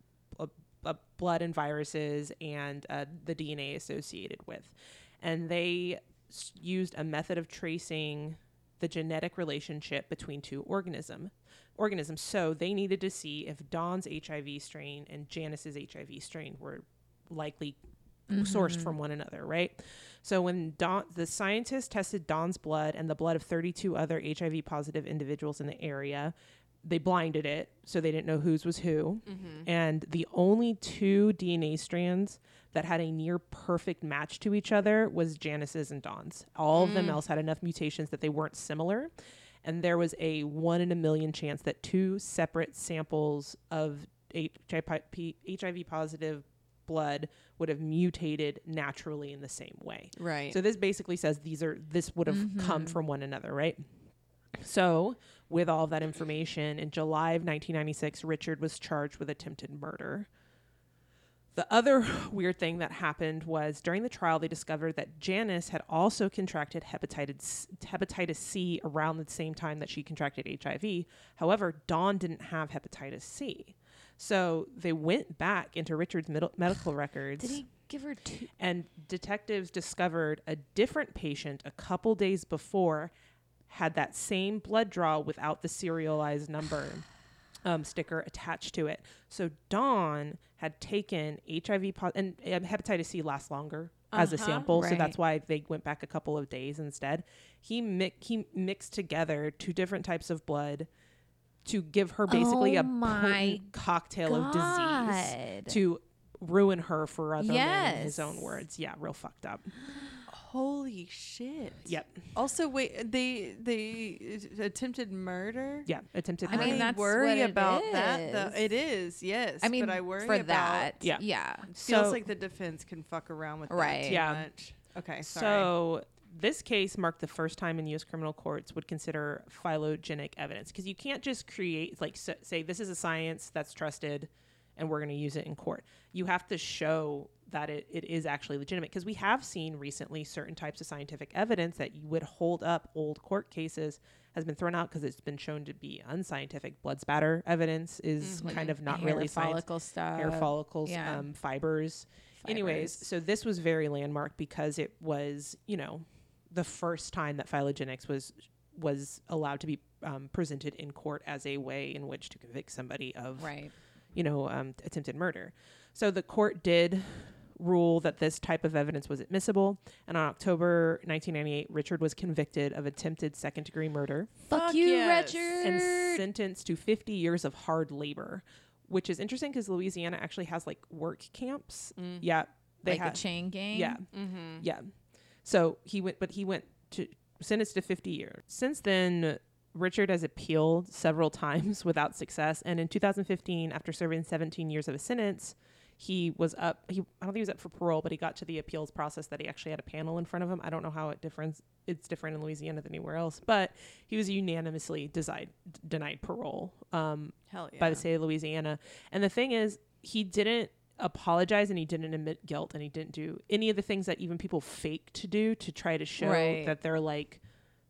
blood and viruses and uh, the DNA associated with. And they used a method of tracing the genetic relationship between two organism organisms. So they needed to see if Don's HIV strain and Janice's HIV strain were likely sourced from mm-hmm. one another, right? So when Dawn, the scientists tested Don's blood and the blood of 32 other HIV positive individuals in the area, they blinded it so they didn't know whose was who. Mm-hmm. And the only two DNA strands that had a near perfect match to each other was Janice's and Don's. All of them mm. else had enough mutations that they weren't similar. And there was a one in a million chance that two separate samples of HIV positive blood would have mutated naturally in the same way. Right. So this basically says these are this would have come mm-hmm. from one another, right? So, with all of that information, in July of 1996, Richard was charged with attempted murder. The other weird thing that happened was during the trial, they discovered that Janice had also contracted hepatitis, hepatitis C around the same time that she contracted HIV. However, Don didn't have hepatitis C. So they went back into Richard's middle, medical records Did he give her two? and detectives discovered a different patient a couple days before had that same blood draw without the serialized number um, sticker attached to it. So Don had taken HIV po- and hepatitis C lasts longer as a Uh-huh. sample, so that's why they went back a couple of days instead. He mi- he mixed together two different types of blood to give her basically Oh a cocktail of disease to ruin her for other men in his own words. Yeah, real fucked up. Holy shit. Yep. Also, wait, they they uh, attempted murder. Yeah, attempted I mean, murder. that's worry what it about that. Though. It is, yes. I mean, but I worry for about. that. Yeah. Yeah. Feels So- like the defense can fuck around with Right. that too Yeah. much. Okay, sorry. So this case marked the first time in U.S. criminal courts would consider phylogenic evidence because you can't just create like say this is a science that's trusted, and we're going to use it in court. You have to show that it, it is actually legitimate because we have seen recently certain types of scientific evidence that you would hold up old court cases has been thrown out because it's been shown to be unscientific. Blood spatter evidence is kind of not Hair really science. follicle stuff. hair follicles, yeah. um, fibers. Anyways, so this was very landmark because it was, you know, the first time that phylogenics was was allowed to be um, presented in court as a way in which to convict somebody of, Right. you know, um, attempted murder. So the court did rule that this type of evidence was admissible, and on October 1998, Richard was convicted of attempted second degree murder Fuck, Fuck you, yes. Richard. and sentenced to 50 years of hard labor, which is interesting because Louisiana actually has like work camps. Yeah, they like had. a chain gang. Yeah, Mm-hmm. yeah. So he went, but he went to sentenced to 50 years. Since then, Richard has appealed several times without success, and in 2015, after serving 17 years of a sentence. He was up. He I don't think he was up for parole, but he got to the appeals process that he actually had a panel in front of him. I don't know how it difference. It's different in Louisiana than anywhere else, but he was unanimously denied parole. Um, yeah. by the state of Louisiana. And the thing is, he didn't apologize and he didn't admit guilt and he didn't do any of the things that even people fake to do to try to show Right. that they're like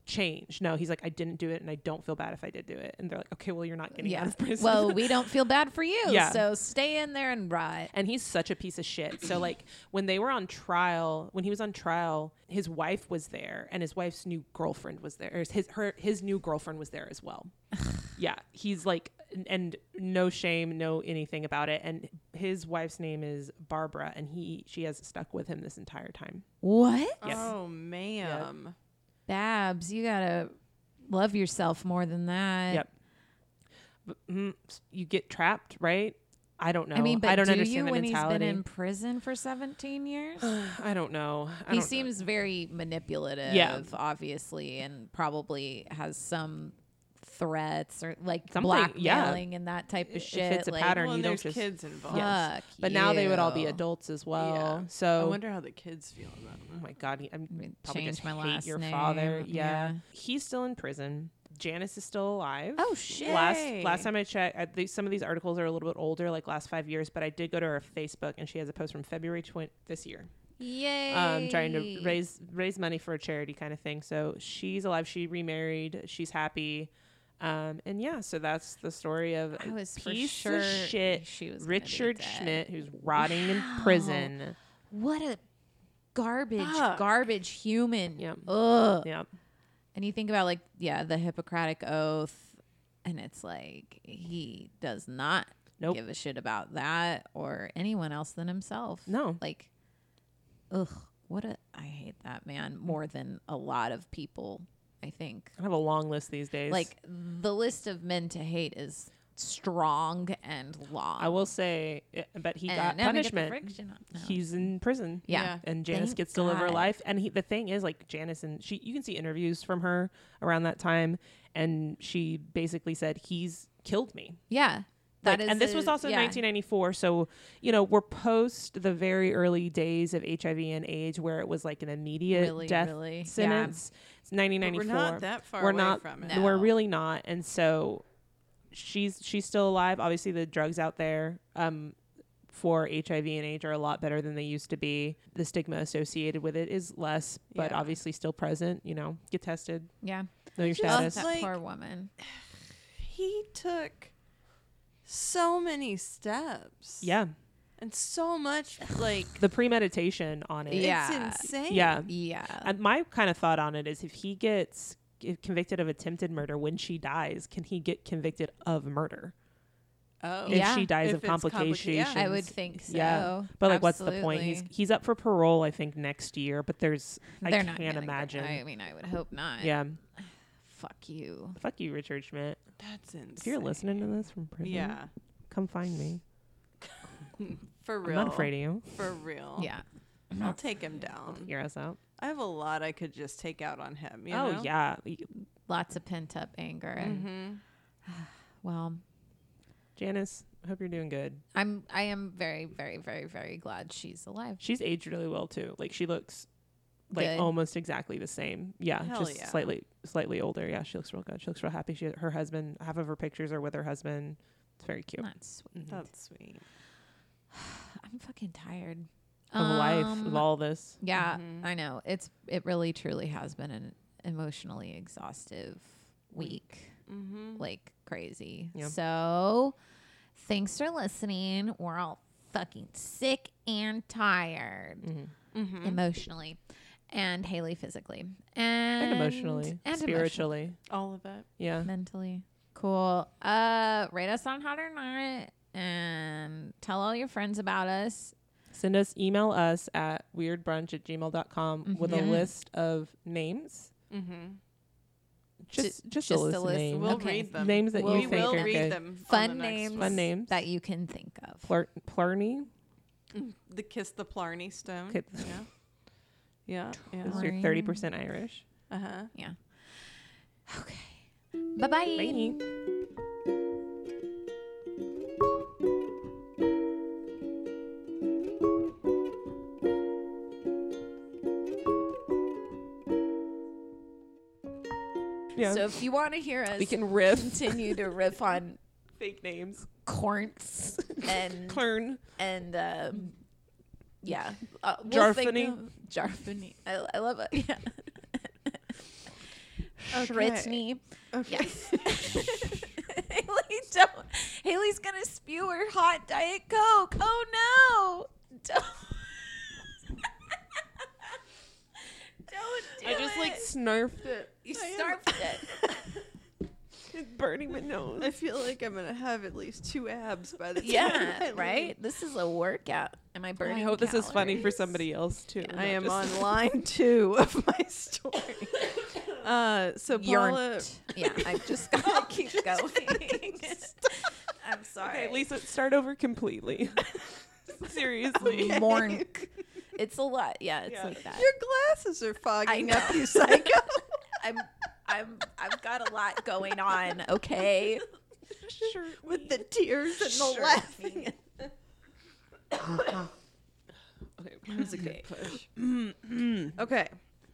changed. No, he's like, I didn't do it and I don't feel bad if I did do it. And they're like, okay, well, you're not getting out of prison. Well, we don't feel bad for you. Yeah. So stay in there and rot. and he's such a piece of shit. So like when they were on trial, when he was on trial, his wife was there and his wife's new girlfriend was there. Or his her his new girlfriend was there as well. yeah, he's like and- and no shame, no anything about it. And his wife's name is Barbara and he she has stuck with him this entire time. What? Yes. Oh, ma'am. Babs, you gotta love yourself more than that. Yep. But, mm, you get trapped, right? I don't know. I mean, but I don't do understand you when he's mentality. been in prison for 17 years? I don't know. I he don't know. seems very manipulative, Yeah. obviously, and probably has some threats or like Something, yeah. blackmailing and that type of If shit. it's a like, pattern, Well, you and don't there's just kids involved. Yes. Fuck But now they would all be adults as well. Yeah. So I wonder how the kids feel about Oh my god, he, I'm mean, probably change just my hate last your name, father. Yeah. yeah. he's still in prison. Janice is still alive. Oh shit! Last last time I checked, I, these, some of these articles are a little bit older, like last five years. But I did go to her Facebook, and she has a post from February 20 this year, Yay! um, trying to raise raise money for a charity kind of thing. So she's alive. She remarried. She's happy. Um, and yeah, so that's the story of I was piece sure of shit she was Richard. Schmidt, who's rotting in prison. What a garbage, Fuck. garbage human. Yep. Ugh. Yeah, And you think about like, yeah, the Hippocratic Oath, and it's like he does not Nope. give a shit about that or anyone else than himself. no, Like, ugh, what a I hate that man more than a lot of people. I think I have a long list these days. like the list of men to hate is strong and long. I will say, eh, but he And got now we get the punishment. no. He's in prison. yeah. Yeah. and Janice Thank gets to live her life. And he, the thing is, like Janice and she, you can see interviews from her around that time, and she basically said he's killed me. Yeah. Like, That is and this was also yeah. 1994, so you know we're post the very early days of HIV and AIDS, where it was like an immediate Really, death really. Yeah. Sentence. It's But 1994. we're not that far We're away not- from it. No. We're really not, and so she's she's still alive. Obviously, the drugs out there um, for HIV and AIDS are a lot better than they used to be. The stigma associated with it is less, but Yeah. obviously still present. You know, get tested, Yeah. know your Just status. that like- poor woman. He took so many steps. yeah, And so much like the premeditation on it. Yeah. it's insane. Yeah. Yeah. And my kind of thought on it is if he gets convicted of attempted murder when she dies, can he get convicted of murder Oh. if Yeah. she dies If of it's complica- yeah. complications? I would think so. Yeah. But like, what's the point? He's he's up for parole, I think, next year. But there's I They're not can't imagine. I mean, I would hope not. yeah, Fuck you. fuck you, Richard Schmidt. That's insane. If you're listening to this from prison, Yeah. come find me. For real. I'm real. not afraid of you. For real. Yeah. I'll take him down. Hear us out. I have a lot I could just take out on him. You oh know? yeah, Lots of pent up anger. And Mm-hmm. well, Janice. I hope you're doing good. I'm I am very, very, very, very glad she's alive. She's aged really well too. Like she looks like Good. almost exactly the same. Yeah, Hell just yeah. slightly slightly older. Yeah, she looks real good. She looks real happy. She her husband half of her pictures are with her husband. It's very cute. That's sweet. That's sweet. I'm fucking tired. Of life, Um, of all this. Yeah, Mhm. I know. It's it really truly has been an emotionally exhaustive week. Mm-hmm. Like crazy. Yeah. So thanks for listening. We're all fucking sick and tired. Mm-hmm. Mm-hmm. Emotionally. And Haley physically. And, And emotionally, and spiritually. All of it. Yeah. mentally. Cool. Uh rate us on Hot or Not and tell all your friends about us. Send us, email us at weirdbrunch at gmail.com with a list of names. Mm-hmm. Just, just, just a a list of list. names. We'll Okay. read them. Names that We'll you we think will are read good. them. Fun the names. Fun names. that you can think of. Plur- Plurney. Mm, The kiss the Plarney stone. Okay. Yeah. Yeah. Yeah. This is your 30% Irish. Uh huh. Yeah. Okay. Bye-bye. Bye. Yeah. If you want to hear us we can riff continue to riff on fake names. corns and Clern. and um, yeah, uh, we'll Jarfany. of- Jarfany. I, I love it. Yeah. Okay. Schritzny. Okay. Yes. Haley, don't. Haley's gonna spew her hot diet coke. Oh no! Don't. Don't do I just it. like snarfed it. you I am- starved it. It's burning my nose. I feel like I'm gonna have at least two abs by the time. Yeah, I leave. right. This is a workout. Am I burning? I hope this is funny for calories? somebody else too. Yeah. I am just- on line two of my story. Uh, so You're yeah, I just gotta keep going. I'm sorry. Okay, Lisa, start over completely. Seriously. Mornk. It's a lot. Yeah, it's Yeah. like that. your glasses are fogging know. up, you psycho. I'm I'm I've got a lot going on, okay? sure. With the tears and the Sure. laughing. Okay. That was a good push. Mm-hmm. okay.